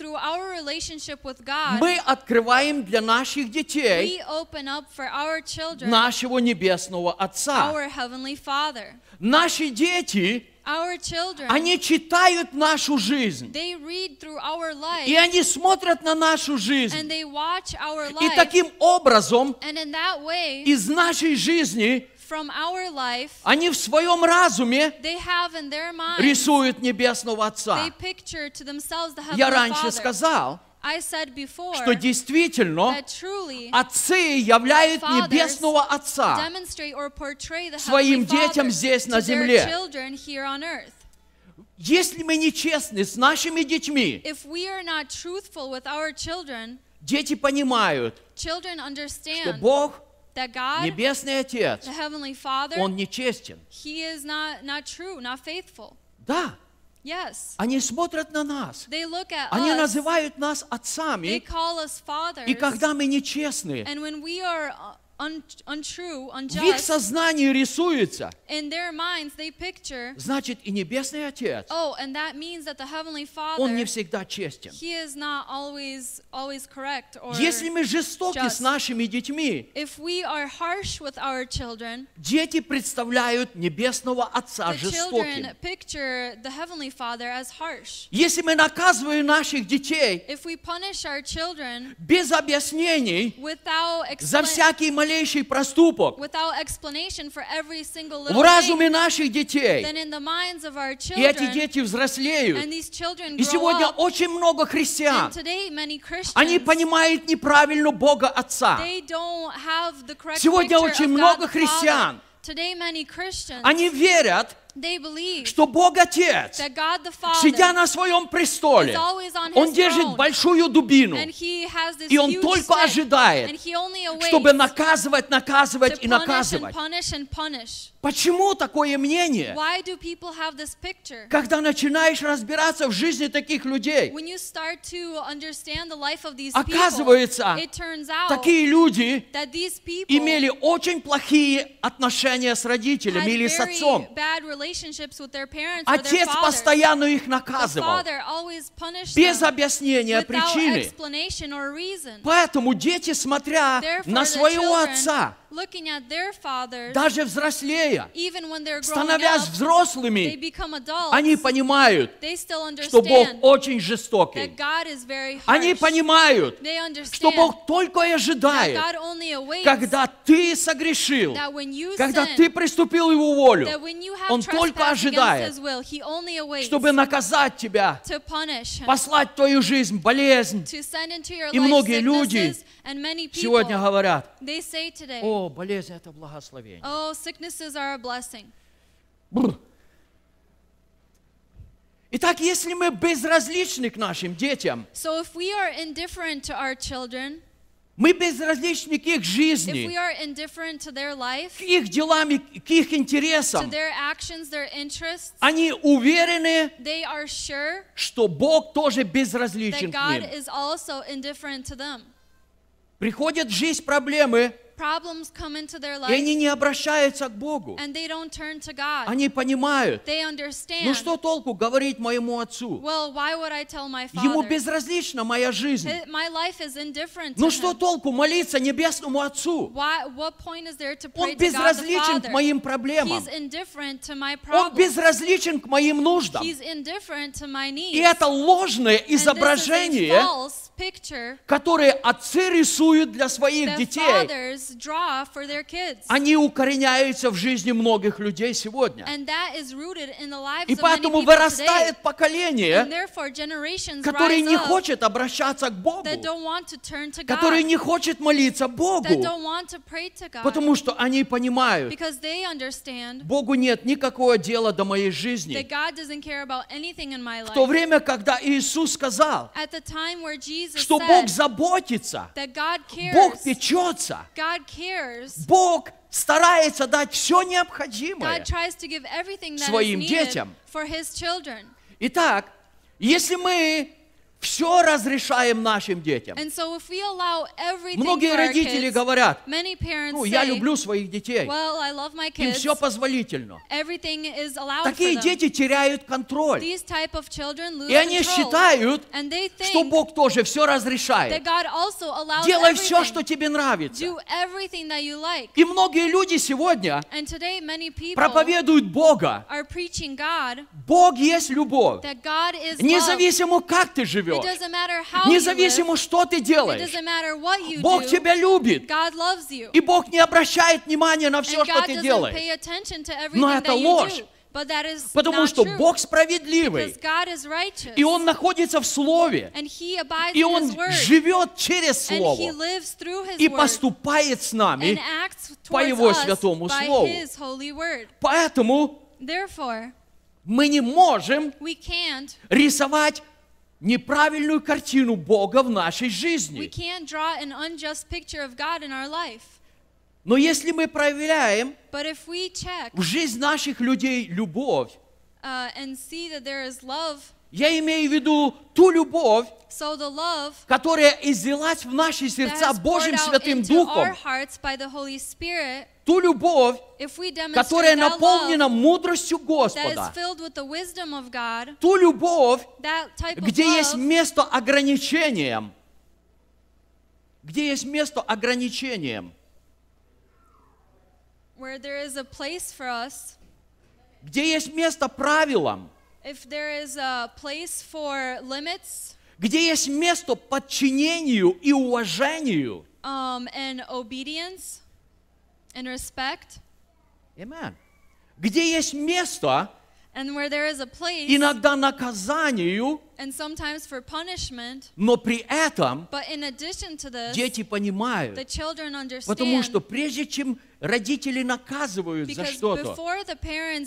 with God, мы открываем для наших детей we open up for our children нашего Небесного Отца. our heavenly Father. Наши дети, Our children, они читают нашу жизнь, they read through our life и они смотрят на нашу and жизнь. they watch our И life. таким образом And in that way, из нашей жизни from our life, они в своем разуме they have in their mind, рисуют Небесного they Отца. picture to themselves the Я Heavenly раньше Father. сказал, что действительно отцы являют Небесного Отца. demonstrate or portray the своим детям здесь на земле. children here on earth. Если мы нечестны с нашими детьми, If we are not truthful with our children, дети понимают, что Бог, that God, Небесный Отец, the Heavenly Father, Он нечестен. He is not, not true, not faithful. Да, Yes. они смотрят на нас. They look at Они us, называют нас they отцами, call us fathers, и когда мы нечестны, and when we are uh, un- untrue, в их unjust, сознании рисуется, in their minds they picture, значит и Небесный Отец, oh, and that means that the Heavenly Он не Father, всегда честен. He is not always always correct or Если мы жестоки с just. нашими детьми, if we are harsh with our children, дети представляют Небесного Отца the жестоким. children picture the Heavenly Father as harsh. Если мы наказываем наших детей If we punish our children без объяснений without за expla- всякий малейший проступок в разуме наших детей, и эти дети взрослеют, и сегодня очень много христиан, они понимают неправильно Бога Отца. Сегодня очень много христиан. Они верят, что Бог Отец, сидя на своем престоле, Он держит большую дубину, и Он только ожидает, чтобы наказывать, наказывать и наказывать. Почему такое мнение? Когда начинаешь разбираться в жизни таких людей, Оказывается, такие люди имели очень плохие отношения с родителями или с отцом. Отец постоянно их наказывал, без объяснения причины. Поэтому дети, смотря на своего отца, даже взрослея, становясь взрослыми, они понимают, что Бог очень жестокий. Они понимают, что Бог только и ожидает, когда ты согрешил, когда ты приступил Его волю, Он только ожидает, чтобы наказать тебя, послать твою жизнь болезнь. И многие люди Сегодня говорят, о, болезнь это благословение. oh. Бррр. Итак, если мы безразличны к нашим детям, So if we are indifferent to our children, мы безразличны к их жизни, life, к их делам, к их интересам, their actions, their interests, они уверены, they are sure что Бог тоже безразличен к ним. Приходят в жизнь проблемы, Problems come into their и они life не обращаются к Богу. and they don't turn to God. Они понимают, They ну understand. что толку говорить моему отцу? Well, why would I tell my Ему father? безразлична моя жизнь. My life is indifferent to Ну что толку молиться небесному отцу? Why, what point is there to Он pray to God the безразличен к моим проблемам. He's indifferent to my Он problems. безразличен к моим нуждам. He's indifferent to my needs. И это ложное изображение, false picture которое отцы рисуют для своих детей, draw for their kids. они укореняются в жизни многих людей сегодня. And that is rooted in the lives И of many поэтому today. вырастает And поколение, therefore generations которое не хочет обращаться к Богу, that don't want to turn to которое God, не хочет молиться that Богу, don't want to pray to God, потому что они понимают, because they understand Богу нет никакого дела до моей that жизни. God doesn't care about anything in my В то life. время, когда Иисус сказал, At the time where Jesus что Бог said заботится, that God Бог cares, печется, God Бог старается дать все необходимое. God tries to give everything that is своим needed детям. for His children. Итак, если мы все разрешаем нашим детям, so многие родители kids, говорят, ну, я люблю своих детей, well, им все позволительно. Такие дети теряют контроль. И они control. считают, and they что Бог тоже все разрешает. Делай все, everything. что тебе нравится. Like. И многие люди сегодня проповедуют Бога. Бог есть любовь. Независимо, как ты живешь. Живешь. doesn't matter how you Независимо, что ты It делаешь. Бог тебя любит. God loves you. И Бог не обращает внимания на все, And что ты делаешь. Но это ложь. do. But that is Потому not что true. Бог справедливый. И Он находится в Слове. and He abides И Он живет через and He Слово. lives through His И поступает с and нами. acts по Его святому by Слову. Поэтому Therefore, мы не можем we can't рисовать неправильную картину Бога в нашей жизни. Но если мы we check в жизнь наших людей любовь, uh, and see that there is love, я имею в виду ту любовь, so the love которая излилась в наши сердца Божьим Святым Духом, Spirit, ту любовь, которая that love наполнена мудростью Господа, God, ту любовь, где есть love место ограничениям, где есть место ограничениям, us, где есть место правилам, if there is a place for limits где есть место подчинению и уважению. um, and obedience and respect, Amen. Где есть место and where there is a place иногда наказанию, and sometimes for punishment, но при этом but in addition to this, дети the понимают, children потому что understand прежде чем родители наказывают за что-то, the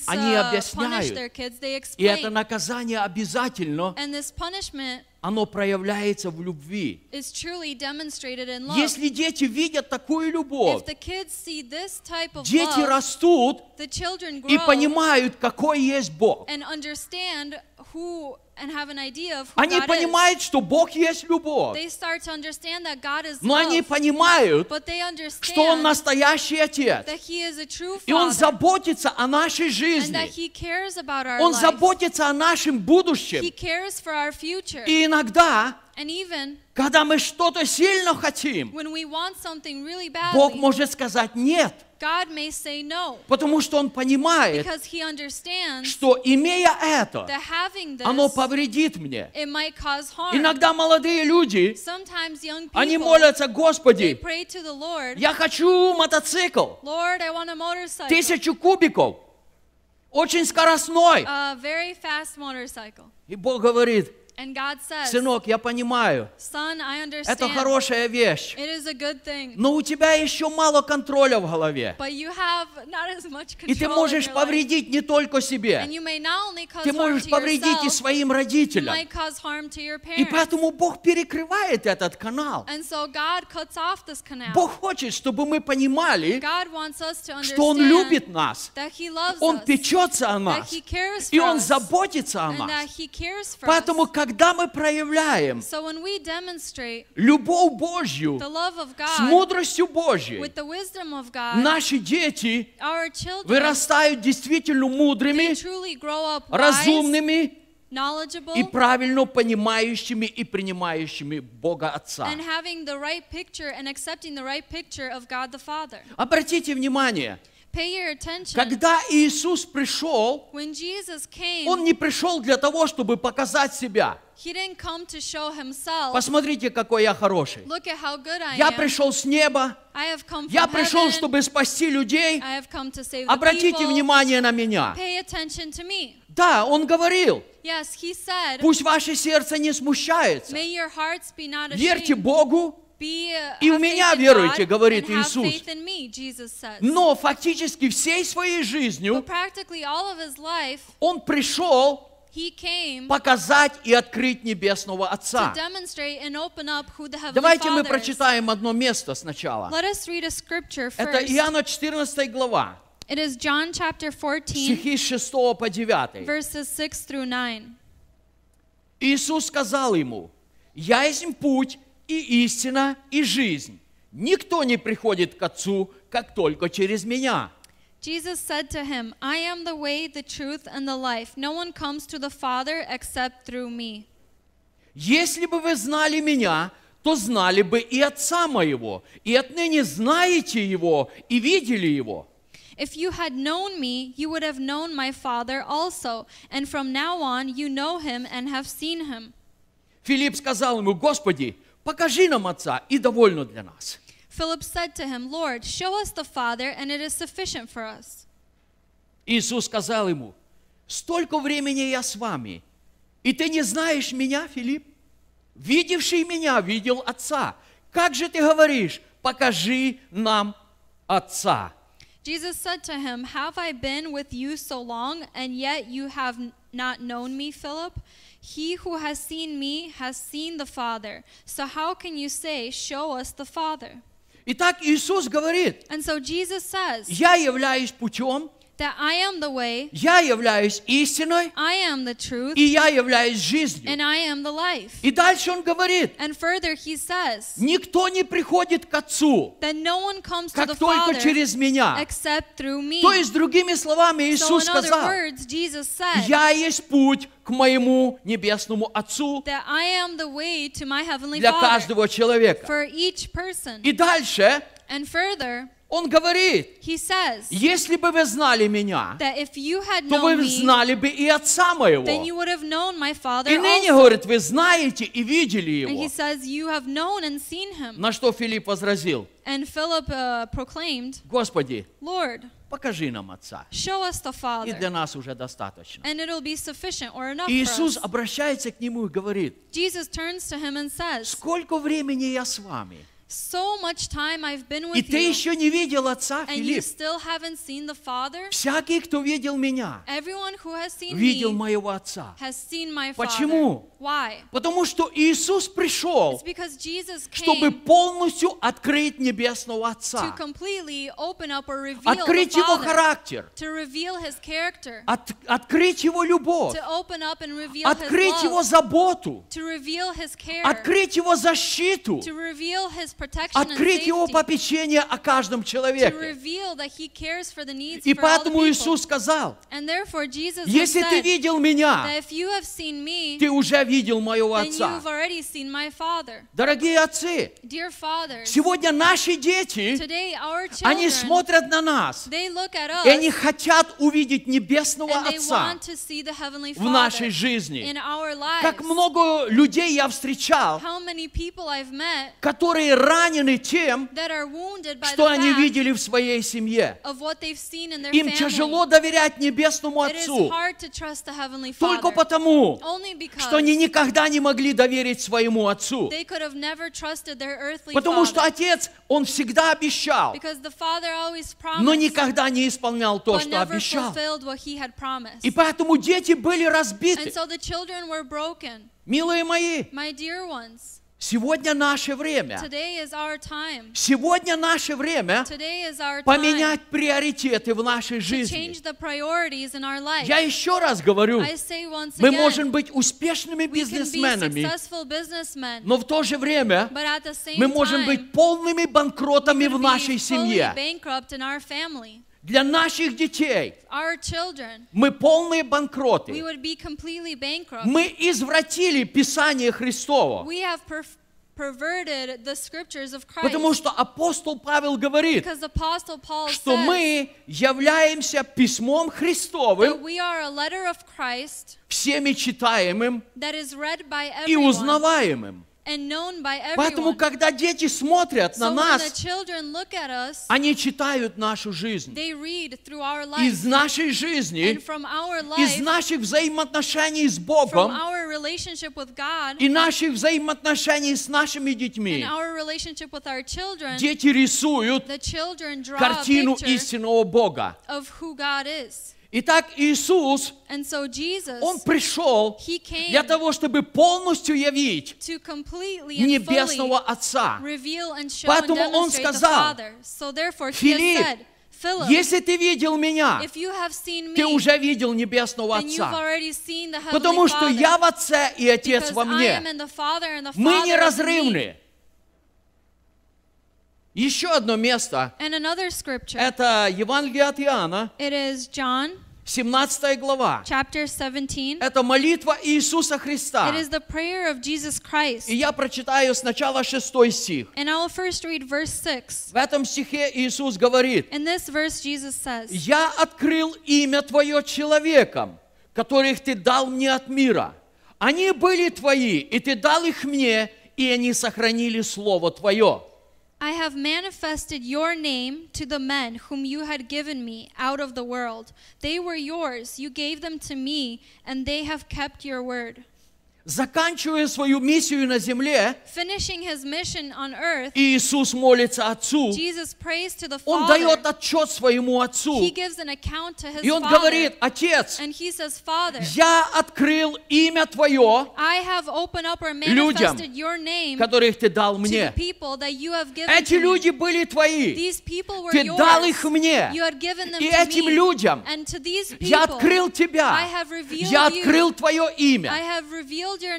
они uh, punish объясняют. their kids, they и это explain. наказание обязательно, And this punishment оно проявляется в любви. is truly demonstrated in love. Если дети видят такую любовь, If the kids see this type of дети love, растут the children и понимают, какой есть Бог. Who and have an idea of who Они God понимают, что Бог есть is. любовь. They start to understand that God is Но они love, понимают, but they что Он настоящий Отец. that He is a true И Он заботится о нашей and that жизни. He cares about our Он life. заботится о нашем He будущем. cares for our future. И иногда, And even когда мы что-то сильно хотим, when we want something really Бог badly, может сказать «нет», God may say no потому что Он понимает, because He understands что имея это, that having this, оно повредит мне. it might cause harm. Иногда молодые люди, Sometimes young они people, молятся, they Господи, pray to the Lord, я хочу мотоцикл, Lord, I want a motorcycle, тысячу кубиков, очень скоростной. a very fast motorcycle. И Бог говорит, says, сынок, я понимаю, Son, I это хорошая вещь, It is a good thing. но у тебя еще мало контроля в голове. But you have not as much И ты можешь повредить не только себе, And you may not only cause ты можешь повредить и своим родителям. might cause harm to your И parents. поэтому Бог перекрывает этот канал. And so God cuts off this canal. Бог хочет, чтобы мы понимали, что Он любит нас, Он печется о нас, и Он заботится о нас. Поэтому, us. Когда мы проявляем So любовь Божью of с God мудростью Божьей, God, наши дети children, вырастают действительно мудрыми, wise, разумными и правильно понимающими и принимающими Бога Отца. and having the right right God. Обратите внимание, Pay your attention. когда Иисус пришел, When Jesus came, Он не пришел для того, чтобы показать себя. He didn't come to show Himself. Посмотрите, какой я хороший. Look at how good I Я am. пришел с неба, I have come я from пришел, heaven. чтобы спасти людей. I have come to save the Обратите people. внимание на меня. Pay attention to me. Да, Он говорил, Yes, He said, пусть ваше сердце не смущается. May your hearts be not Верьте ashamed. Богу, Be, uh, И в have меня веруйте, говорит Иисус. но фактически всей своей жизнью Он пришел показать и открыть Небесного Отца. Давайте мы прочитаем одно место сначала. Это. Иоанна 14 глава, It is John chapter 14, стихи с 6 по 9. verses 6 through 9. Иисус сказал ему, «Я есть путь и истина и жизнь. Никто не приходит к Отцу, как только через Меня». Jesus said to him, I am the way, the truth, and the life. No one comes to the Father except through me. Если бы вы знали Меня, то знали бы и Отца Моего, и отныне знаете Его и видели Его. If you had known me, you would have known my Father also, and from now on you know him and have seen him. Филипп сказал ему, Господи, покажи нам Отца, и довольно для нас. Philip said to him, Lord, show us the Father, and it is sufficient for us. Иисус сказал ему, столько времени я с вами, и ты не знаешь меня, Филипп? Видевший меня видел Отца. Как же ты говоришь, покажи нам Отца? Jesus said to him, Have I been with you so long, and yet you have not known me, Philip? He who has seen me has seen the Father. So how can you say, Show us the Father? Итак, Иисус говорит, And so Jesus says я являюсь путем, that I am the way, я являюсь истиной, I am the truth, и я являюсь жизнью. and I am the life. И дальше он говорит, And further, he says никто не приходит к Отцу, that no one comes to как the только Father через меня. except through me. То есть, другими словами, So, Иисус in other сказал, words, Jesus said я есть путь к моему небесному Отцу that I am the way to my heavenly для Father каждого человека. for each person. И дальше And further, он говорит, he says если бы вы знали меня, то вы знали бы и Отца моего. then you would have known my Father И ныне, also. говорит, вы знаете и видели And he его. says, You have known and seen him. На что Филипп возразил, And Philip uh, proclaimed, Господи, Lord, покажи нам Отца. show us the И для нас уже достаточно. Иисус обращается к нему и говорит, says, сколько времени я с вами? So much time I've been И with ты you, еще не видел Отца, and you Филипп. still haven't seen the Father? Всякий, кто видел меня, Everyone who has seen видел me моего Отца. has seen my Почему? Why? Потому что Иисус пришел, It's because Jesus чтобы полностью открыть Небесного to Отца, completely open up or reveal the открыть Его Father, характер, to reveal His character, от- открыть Его любовь, to open up and reveal открыть His Его love, заботу, to reveal His care, открыть Его защиту, to reveal His открыть Его попечение о каждом человеке. И поэтому. Иисус сказал, если ты видел меня, ты уже видел моего Отца. Дорогие отцы, сегодня наши дети, они смотрят на нас, и они хотят увидеть Небесного Отца в нашей жизни. Как много людей я встречал, которые ранены тем, что они видели в своей семье. Им тяжело доверять Небесному Отцу только потому, что они никогда не могли доверить своему Отцу. Потому что. Отец, Он всегда обещал, но никогда не исполнял то, что обещал. И поэтому дети были разбиты. Милые мои, сегодня наше время. today is our time. Сегодня наше время Today is our time поменять приоритеты в нашей жизни. Я еще раз говорю, once мы again, можем быть успешными бизнесменами, но в то же время мы можем time, быть полными банкротами в нашей семье. Для наших детей Our children, мы полные we банкроты. would be completely bankrupt. Мы извратили Писание Христово. We have per- perverted the scriptures of Christ. Потому что апостол Павел говорит, Apostle Paul что says мы являемся письмом that Христовым, we are a letter of Christ всеми читаемым that is read by и everyone узнаваемым. And known by Поэтому, everyone. когда дети смотрят на нас, children look at us, они читают нашу жизнь. they read through our Из life нашей жизни, and from our из life, наших взаимоотношений с Богом и наших взаимоотношений с нашими детьми. our relationship with our children, Дети рисуют картину истинного Бога. Итак, Иисус, so Jesus, Он пришел для того, чтобы полностью явить Небесного Отца. Поэтому Он сказал. So «Филипп, Philip, Если ты видел меня, seen ты me, уже видел Небесного Отца. Потому что я в Отце и Отец во мне. Мы me. неразрывны. Еще одно место. Это Евангелие от Иоанна, it is John 17 глава. chapter 17. Это молитва Иисуса Христа. It is the prayer of Jesus Christ. И я прочитаю сначала шестой стих. And I will first read verse 6. В этом стихе Иисус говорит, In this verse, Jesus says, «Я открыл имя Твое человекам, которых Ты дал мне от мира. Они были твои, и ты дал их мне, и они сохранили Слово Твое. I have manifested your name to the men whom you had given me out of the world. They were yours, you gave them to me, and they have kept your word. Заканчивая свою миссию на земле, earth, Иисус молится Отцу. Он дает отчет своему Отцу. И он Father. говорит, Отец, says, я открыл имя Твое, Людям, которых Ты дал мне. Эти люди были Твои. Ты yours. дал их мне. И этим me. людям people, Я открыл Тебя. Я открыл Твое имя.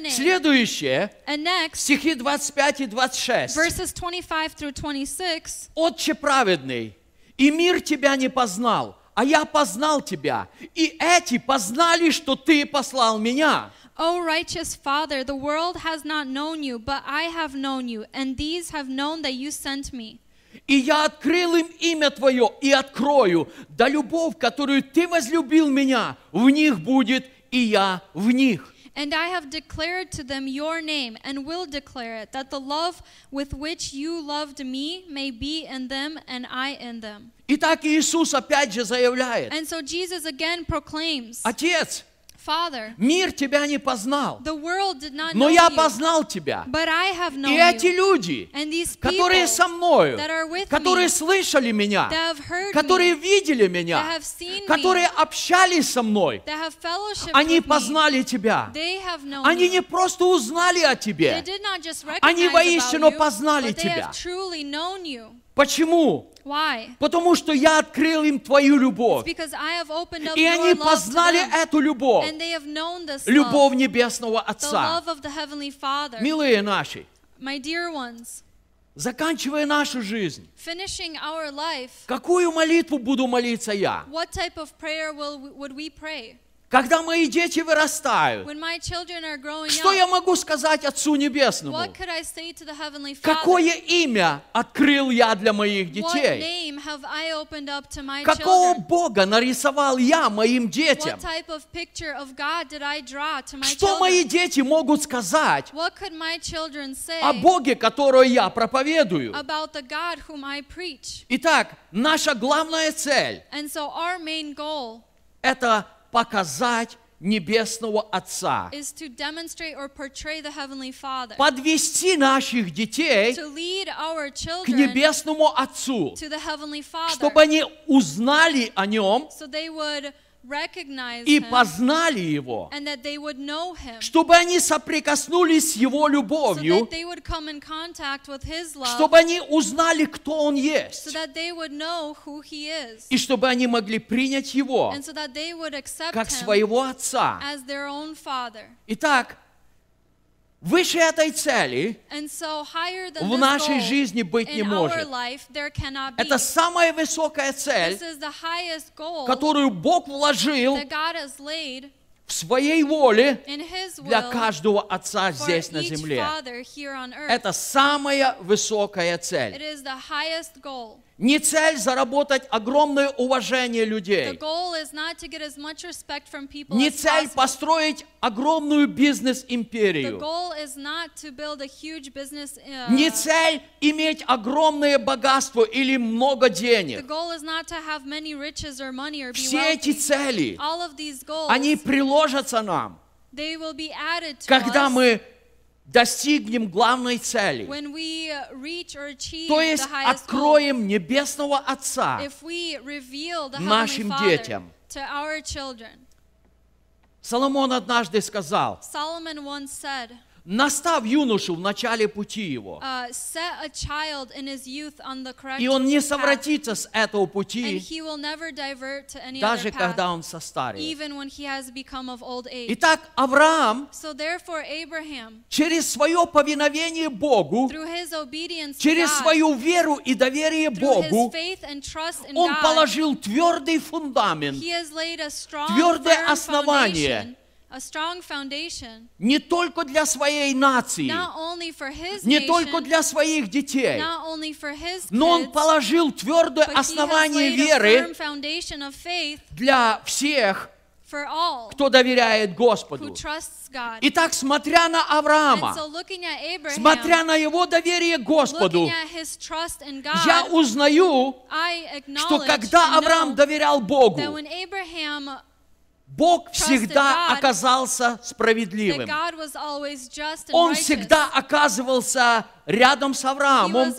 Следующее, And next, стихи 25 и 26. verses 25 through 26. Отче праведный, и мир тебя не познал, а я познал тебя, и эти познали, что ты послал меня. O righteous Father, the world has not known you, but I have known you, and these have known that you sent me. И я открыл им имя Твое и открою, да любовь, которую Ты возлюбил меня, в них будет, и я в них. And I have declared to them your name, and will declare it, that the love with which you loved me may be in them, and I in them. Итак, Иисус опять же заявляет, And so Jesus again proclaims, Отец, Father, мир тебя не познал, the world did not но know я познал тебя. but I have known И эти люди, And these people которые со мною, that are with которые me, слышали меня, that have heard которые me, видели that меня, have seen которые me, общались со мной, that have fellowship они with me, познали тебя. they have known Они не просто узнали о They тебе. did not just Они воистину about you, познали but they тебя. have truly known you. Почему? Why? Потому что я открыл им твою любовь. И они познали эту любовь. Любовь Небесного Отца. Милые наши, My dear ones, заканчивая нашу жизнь, finishing our life, какую молитву буду молиться я? what type of prayer will would we pray? Когда мои дети вырастают, что я могу сказать Отцу Небесному? Какое имя открыл я для моих детей? Какого? Бога нарисовал я моим детям? Что мои дети могут сказать о Боге, который я проповедую? Итак, наша главная цель so это показать Небесного Отца, is to demonstrate or portray the Heavenly Father, подвести наших детей к Небесному Отцу, чтобы они узнали о Нем so they would recognize и познали Его, чтобы они соприкоснулись с Его любовью, чтобы они узнали, кто Он есть, и чтобы они могли принять Его как своего Отца. Итак, выше этой цели so в нашей goal жизни быть не может. life. Это самая высокая цель, goal которую Бог вложил в своей воле для каждого отца здесь на земле. Это самая высокая цель. Не цель заработать огромное уважение людей. Не цель построить огромную бизнес-империю. uh, Не цель иметь огромное богатство или много денег. or or Все эти цели, они приложатся нам, когда мы достигнем главной цели. when we uh, reach or achieve То есть откроем Небесного Отца нашим детям. to our children. Соломон однажды сказал, настав юношу в начале пути его, uh, и он не совратится с этого пути, даже когда он состарится. Итак, Авраам So Abraham, через свое повиновение Богу, через God, свою веру и доверие Богу, он God, положил твердый фундамент Твердое основание. Foundation, a strong foundation, не только для своей нации, not only for his не nation, только для своих детей, not only for his но он положил твердое основание веры firm foundation of faith для всех, for all кто доверяет who Господу. trusts God. Итак, смотря на Авраама, looking at Abraham, смотря на его доверие Господу, я узнаю, I что acknowledge когда Авраам доверял Богу, that when Abraham Бог всегда оказался справедливым. Он всегда оказывался рядом с Авраамом,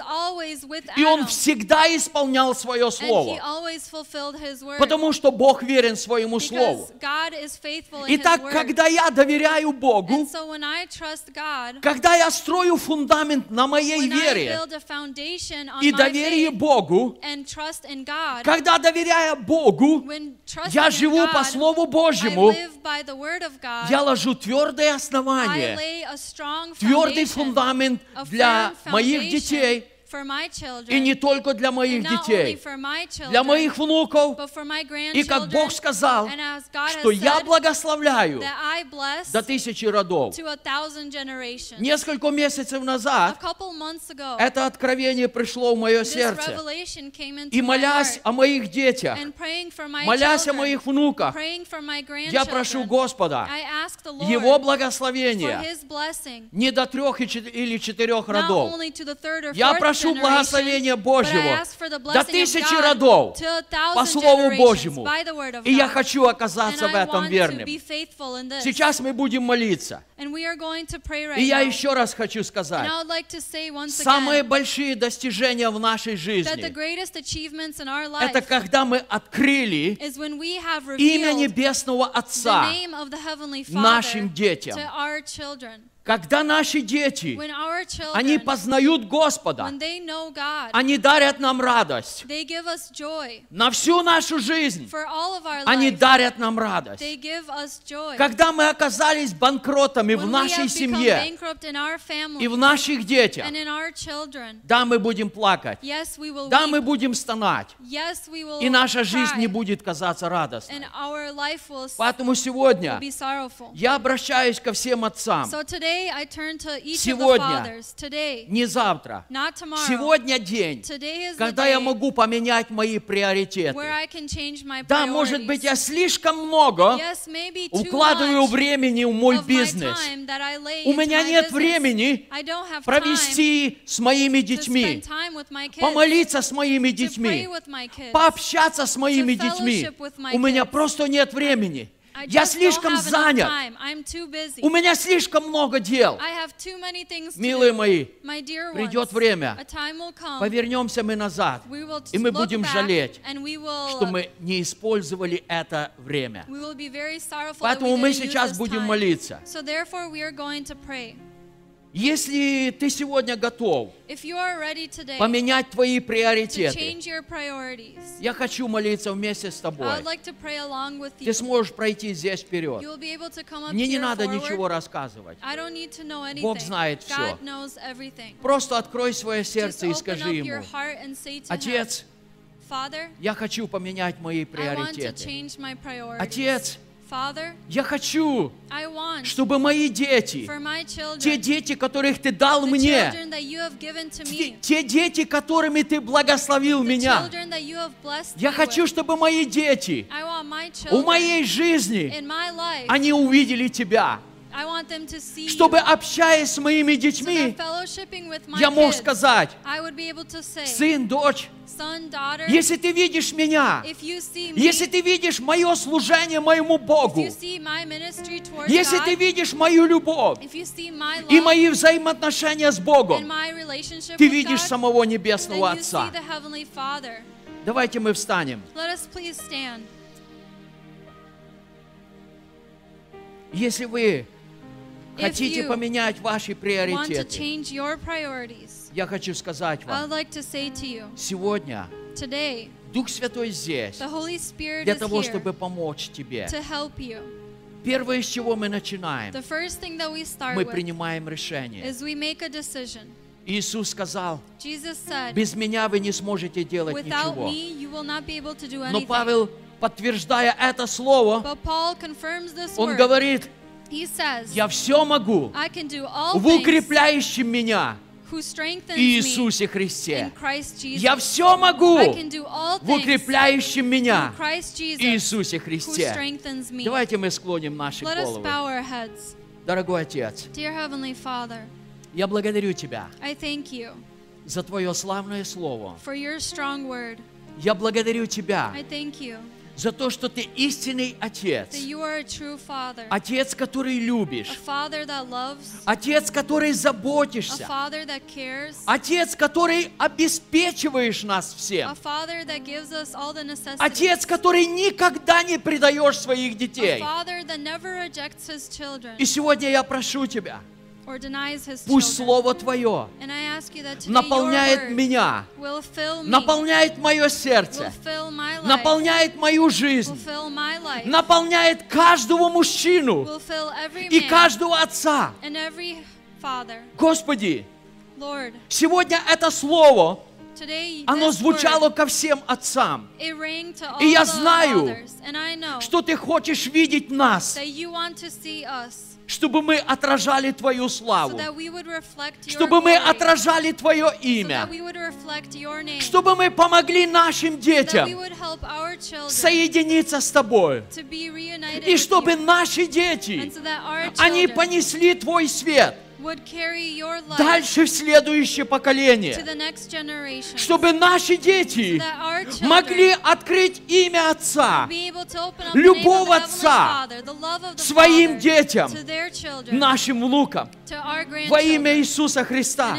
и он всегда исполнял свое слово, потому что Бог верен своему слову. Итак, когда я доверяю Богу, когда я строю фундамент на моей вере и доверие Богу, когда доверяя Богу, я живу по Слову Божьему, я ложу твердое основание, твердый фундамент для firm моих foundation детей, for my children, и не только для моих детей, для моих внуков, и как Бог сказал, что я благословляю до тысячи родов. Несколько месяцев назад это откровение пришло в мое сердце. И молясь о моих детях, молясь о моих внуках, я прошу Господа Его благословения не до трех или четырех родов. Я fourth прошу благословения Божьего до тысячи родов по Слову Божьему. И я хочу оказаться в этом верным. Сейчас мы будем молиться. И я еще раз хочу сказать, самые большие достижения в нашей жизни, это когда мы открыли имя Небесного Отца, нашим детям. Children. когда наши дети, our они children, познают Господа, God, они дарят нам радость. На всю нашу жизнь они дарят нам радость. Когда мы оказались банкротами в When we нашей семье family и в наших детях, children, да, мы будем плакать, yes, да, мы будем стонать, Yes, и наша жизнь cry. не будет казаться радостной. Поэтому сегодня я обращаюсь ко всем отцам, So today I turn to each Сегодня. of the fathers. Today, не завтра, not tomorrow. сегодня день, Today is the когда day я могу поменять мои where приоритеты. I can change my Да, может быть, я слишком много yes, maybe too укладываю much времени в мой бизнес. time that I lay У меня нет business. времени I don't have time провести с моими to детьми, spend time with my kids, помолиться с моими to pray детьми, with my kids. пообщаться с моими to детьми. fellowship with my У меня просто нет времени. Я слишком занят. У меня слишком много дел. Милые мои, придет время. повернемся мы назад, и мы будем жалеть, что мы не использовали это время. Поэтому мы сейчас будем молиться. Если ты сегодня готов today поменять твои приоритеты, я хочу молиться вместе с тобой. like Ты сможешь пройти здесь вперед. Мне не надо forward. ничего рассказывать. Бог знает everything. Просто открой свое Just сердце и скажи ему, Отец, Father, я хочу поменять мои приоритеты. Отец, я хочу, чтобы мои дети, те дети, которых ты дал мне, те, дети, которыми ты благословил меня, я хочу, чтобы мои дети у моей жизни, они увидели тебя. Чтобы, общаясь с моими детьми, я мог сказать, сын, дочь, если ты видишь меня, если ты видишь мое служение моему Богу, если ты видишь мою любовь и мои взаимоотношения с Богом, ты видишь самого Небесного Отца. Давайте мы встанем. Если вы хотите поменять ваши приоритеты, я хочу сказать вам, like to say to you, сегодня today, Дух Святой здесь для того, чтобы помочь тебе. Первое, с чего мы начинаем, мы принимаем решение. Иисус сказал, без меня вы не сможете делать ничего. Но. Павел, подтверждая это слово, он говорит, says, я все могу в укрепляющем меня, Иисусе Христе. Я все могу в укрепляющем меня Иисусе Христе. Давайте мы склоним наши головы. Дорогой Отец, я благодарю Тебя за Твое славное Слово. Я благодарю Тебя за то, что Ты истинный Отец. Отец, который любишь. Отец, который заботишься. Отец, который обеспечиваешь нас всем. Necessities, Отец, который никогда не предаешь своих детей. И сегодня я прошу Тебя, пусть. Слово Твое наполняет меня, наполняет мое сердце, наполняет мою жизнь, наполняет каждого мужчину и каждого отца. Господи, сегодня это Слово, оно звучало ко всем отцам, И я знаю, что Ты хочешь видеть нас, чтобы мы отражали Твою славу, чтобы мы отражали Твое имя, чтобы мы помогли нашим детям соединиться с Тобой, и чтобы наши дети, они понесли Твой свет дальше в следующее поколение, чтобы наши дети могли открыть имя Отца Heavenly Отца своим детям, нашим внукам, во имя. Иисуса Христа.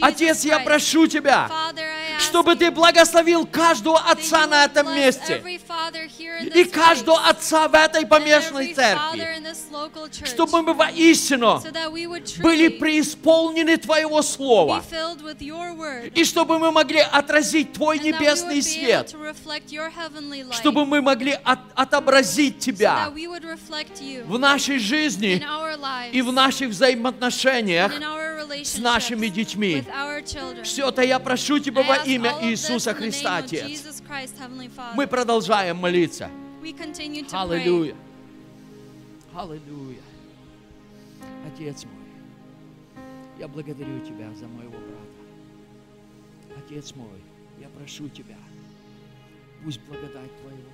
Отец, я прошу Тебя, чтобы Ты благословил каждого отца на этом месте и каждого отца в этой помешанной церкви, чтобы мы воистину были преисполнены Твоего Слова, и чтобы мы могли отразить Твой небесный свет, чтобы мы могли от- отобразить Тебя в нашей жизни и в наших взаимоотношениях с нашими детьми. Все это я прошу Тебя во имя Иисуса Христа, Отец. Мы продолжаем молиться. Аллилуйя. Аллилуйя. Отец мой, я благодарю Тебя за моего брата. Отец мой, я прошу Тебя, пусть благодать Твоего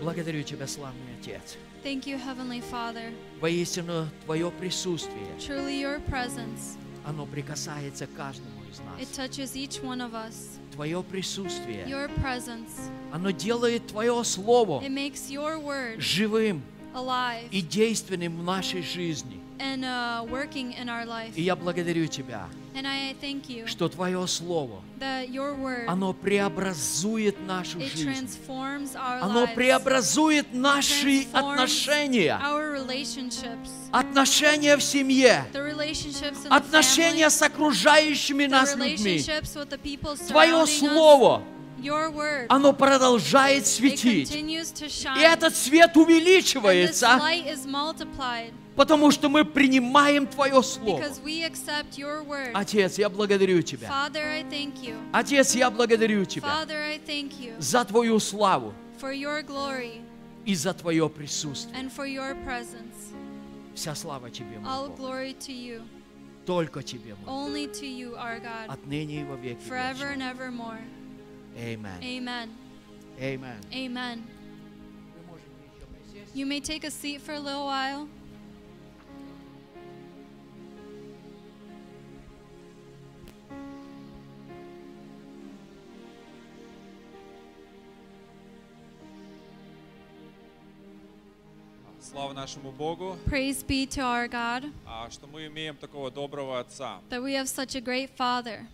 Благодарю Тебя, славный Отец. Thank you, Heavenly Father. Воистину, Твое присутствие, Truly, your presence, оно прикасается к каждому из it нас. touches each one of us. Твое присутствие, Your presence, оно делает Твое Слово it makes your word живым alive и действенным в нашей жизни. and uh, working in our life. И я благодарю Тебя, And I thank you что Твое Слово, оно преобразует нашу жизнь. Оно преобразует наши отношения. Отношения в семье. Отношения с окружающими нас людьми. Твое. Слово, оно продолжает светить. И этот свет увеличивается, потому что мы принимаем Твое Слово. because we accept your word. Отец, я благодарю Тебя. Father, I thank you. Отец, я благодарю Тебя Father, I thank you за Твою славу. for your glory. и за Твое присутствие. and for your presence. Вся слава Тебе, мой All Бог. glory to you, Только Тебе, мой Бог. only to you, our God, Отныне и во веки. forever and evermore. Amen. Amen. Amen. Amen. You may take a seat for a little while. Слава нашему Богу, Praise be to our God а, что мы имеем такого доброго Отца. that we have such a great Father.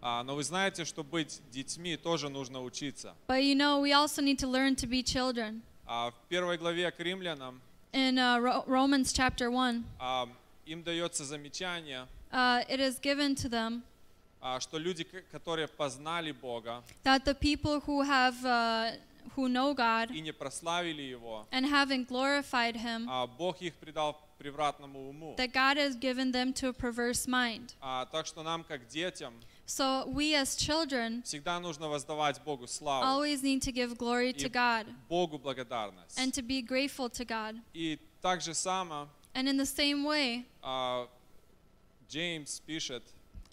А, Но вы знаете, что быть детьми тоже нужно учиться. But you know, we also need to learn to be children. А, В первой главе к римлянам In uh, Ro- Romans chapter 1, а, им дается замечание, uh, it is given to them что люди, которые познали Бога that the people who have uh, who know God и не прославили Его, and haven't glorified Him, а, Бог их предал превратному уму. that God has given them to a perverse mind. А, Так что нам, как детям, So we as children всегда нужно воздавать Богу славу always need to give glory to и God Богу благодарность. and to be grateful to God. И так же само And in the same way, а, Джеймс пишет,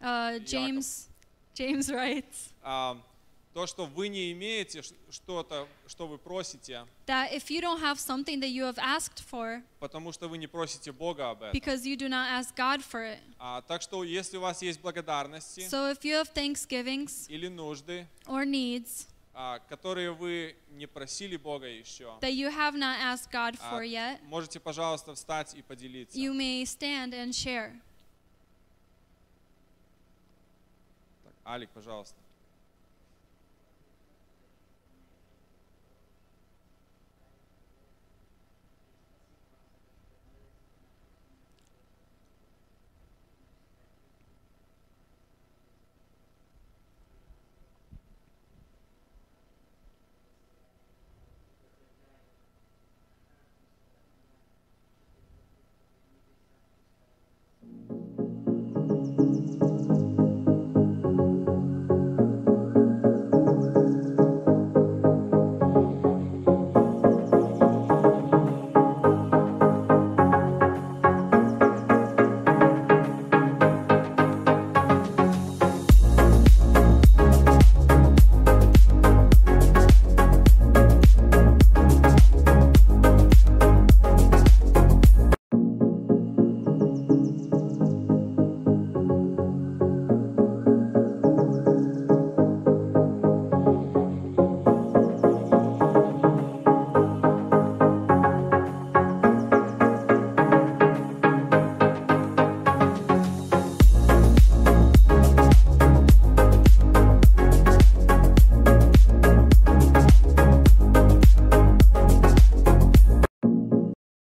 uh, James James writes а, то, что вы не имеете что-то, что вы просите, that if you don't have something that you have asked for потому что вы не просите Бога об этом. because you do not ask God for it. А, так что, если у вас есть благодарности So if you have thanksgivings или нужды, or needs а, которые вы не просили Бога еще, that you have not asked God а, for yet, можете, пожалуйста, встать и поделиться. you may stand and share. Так, Алик, пожалуйста.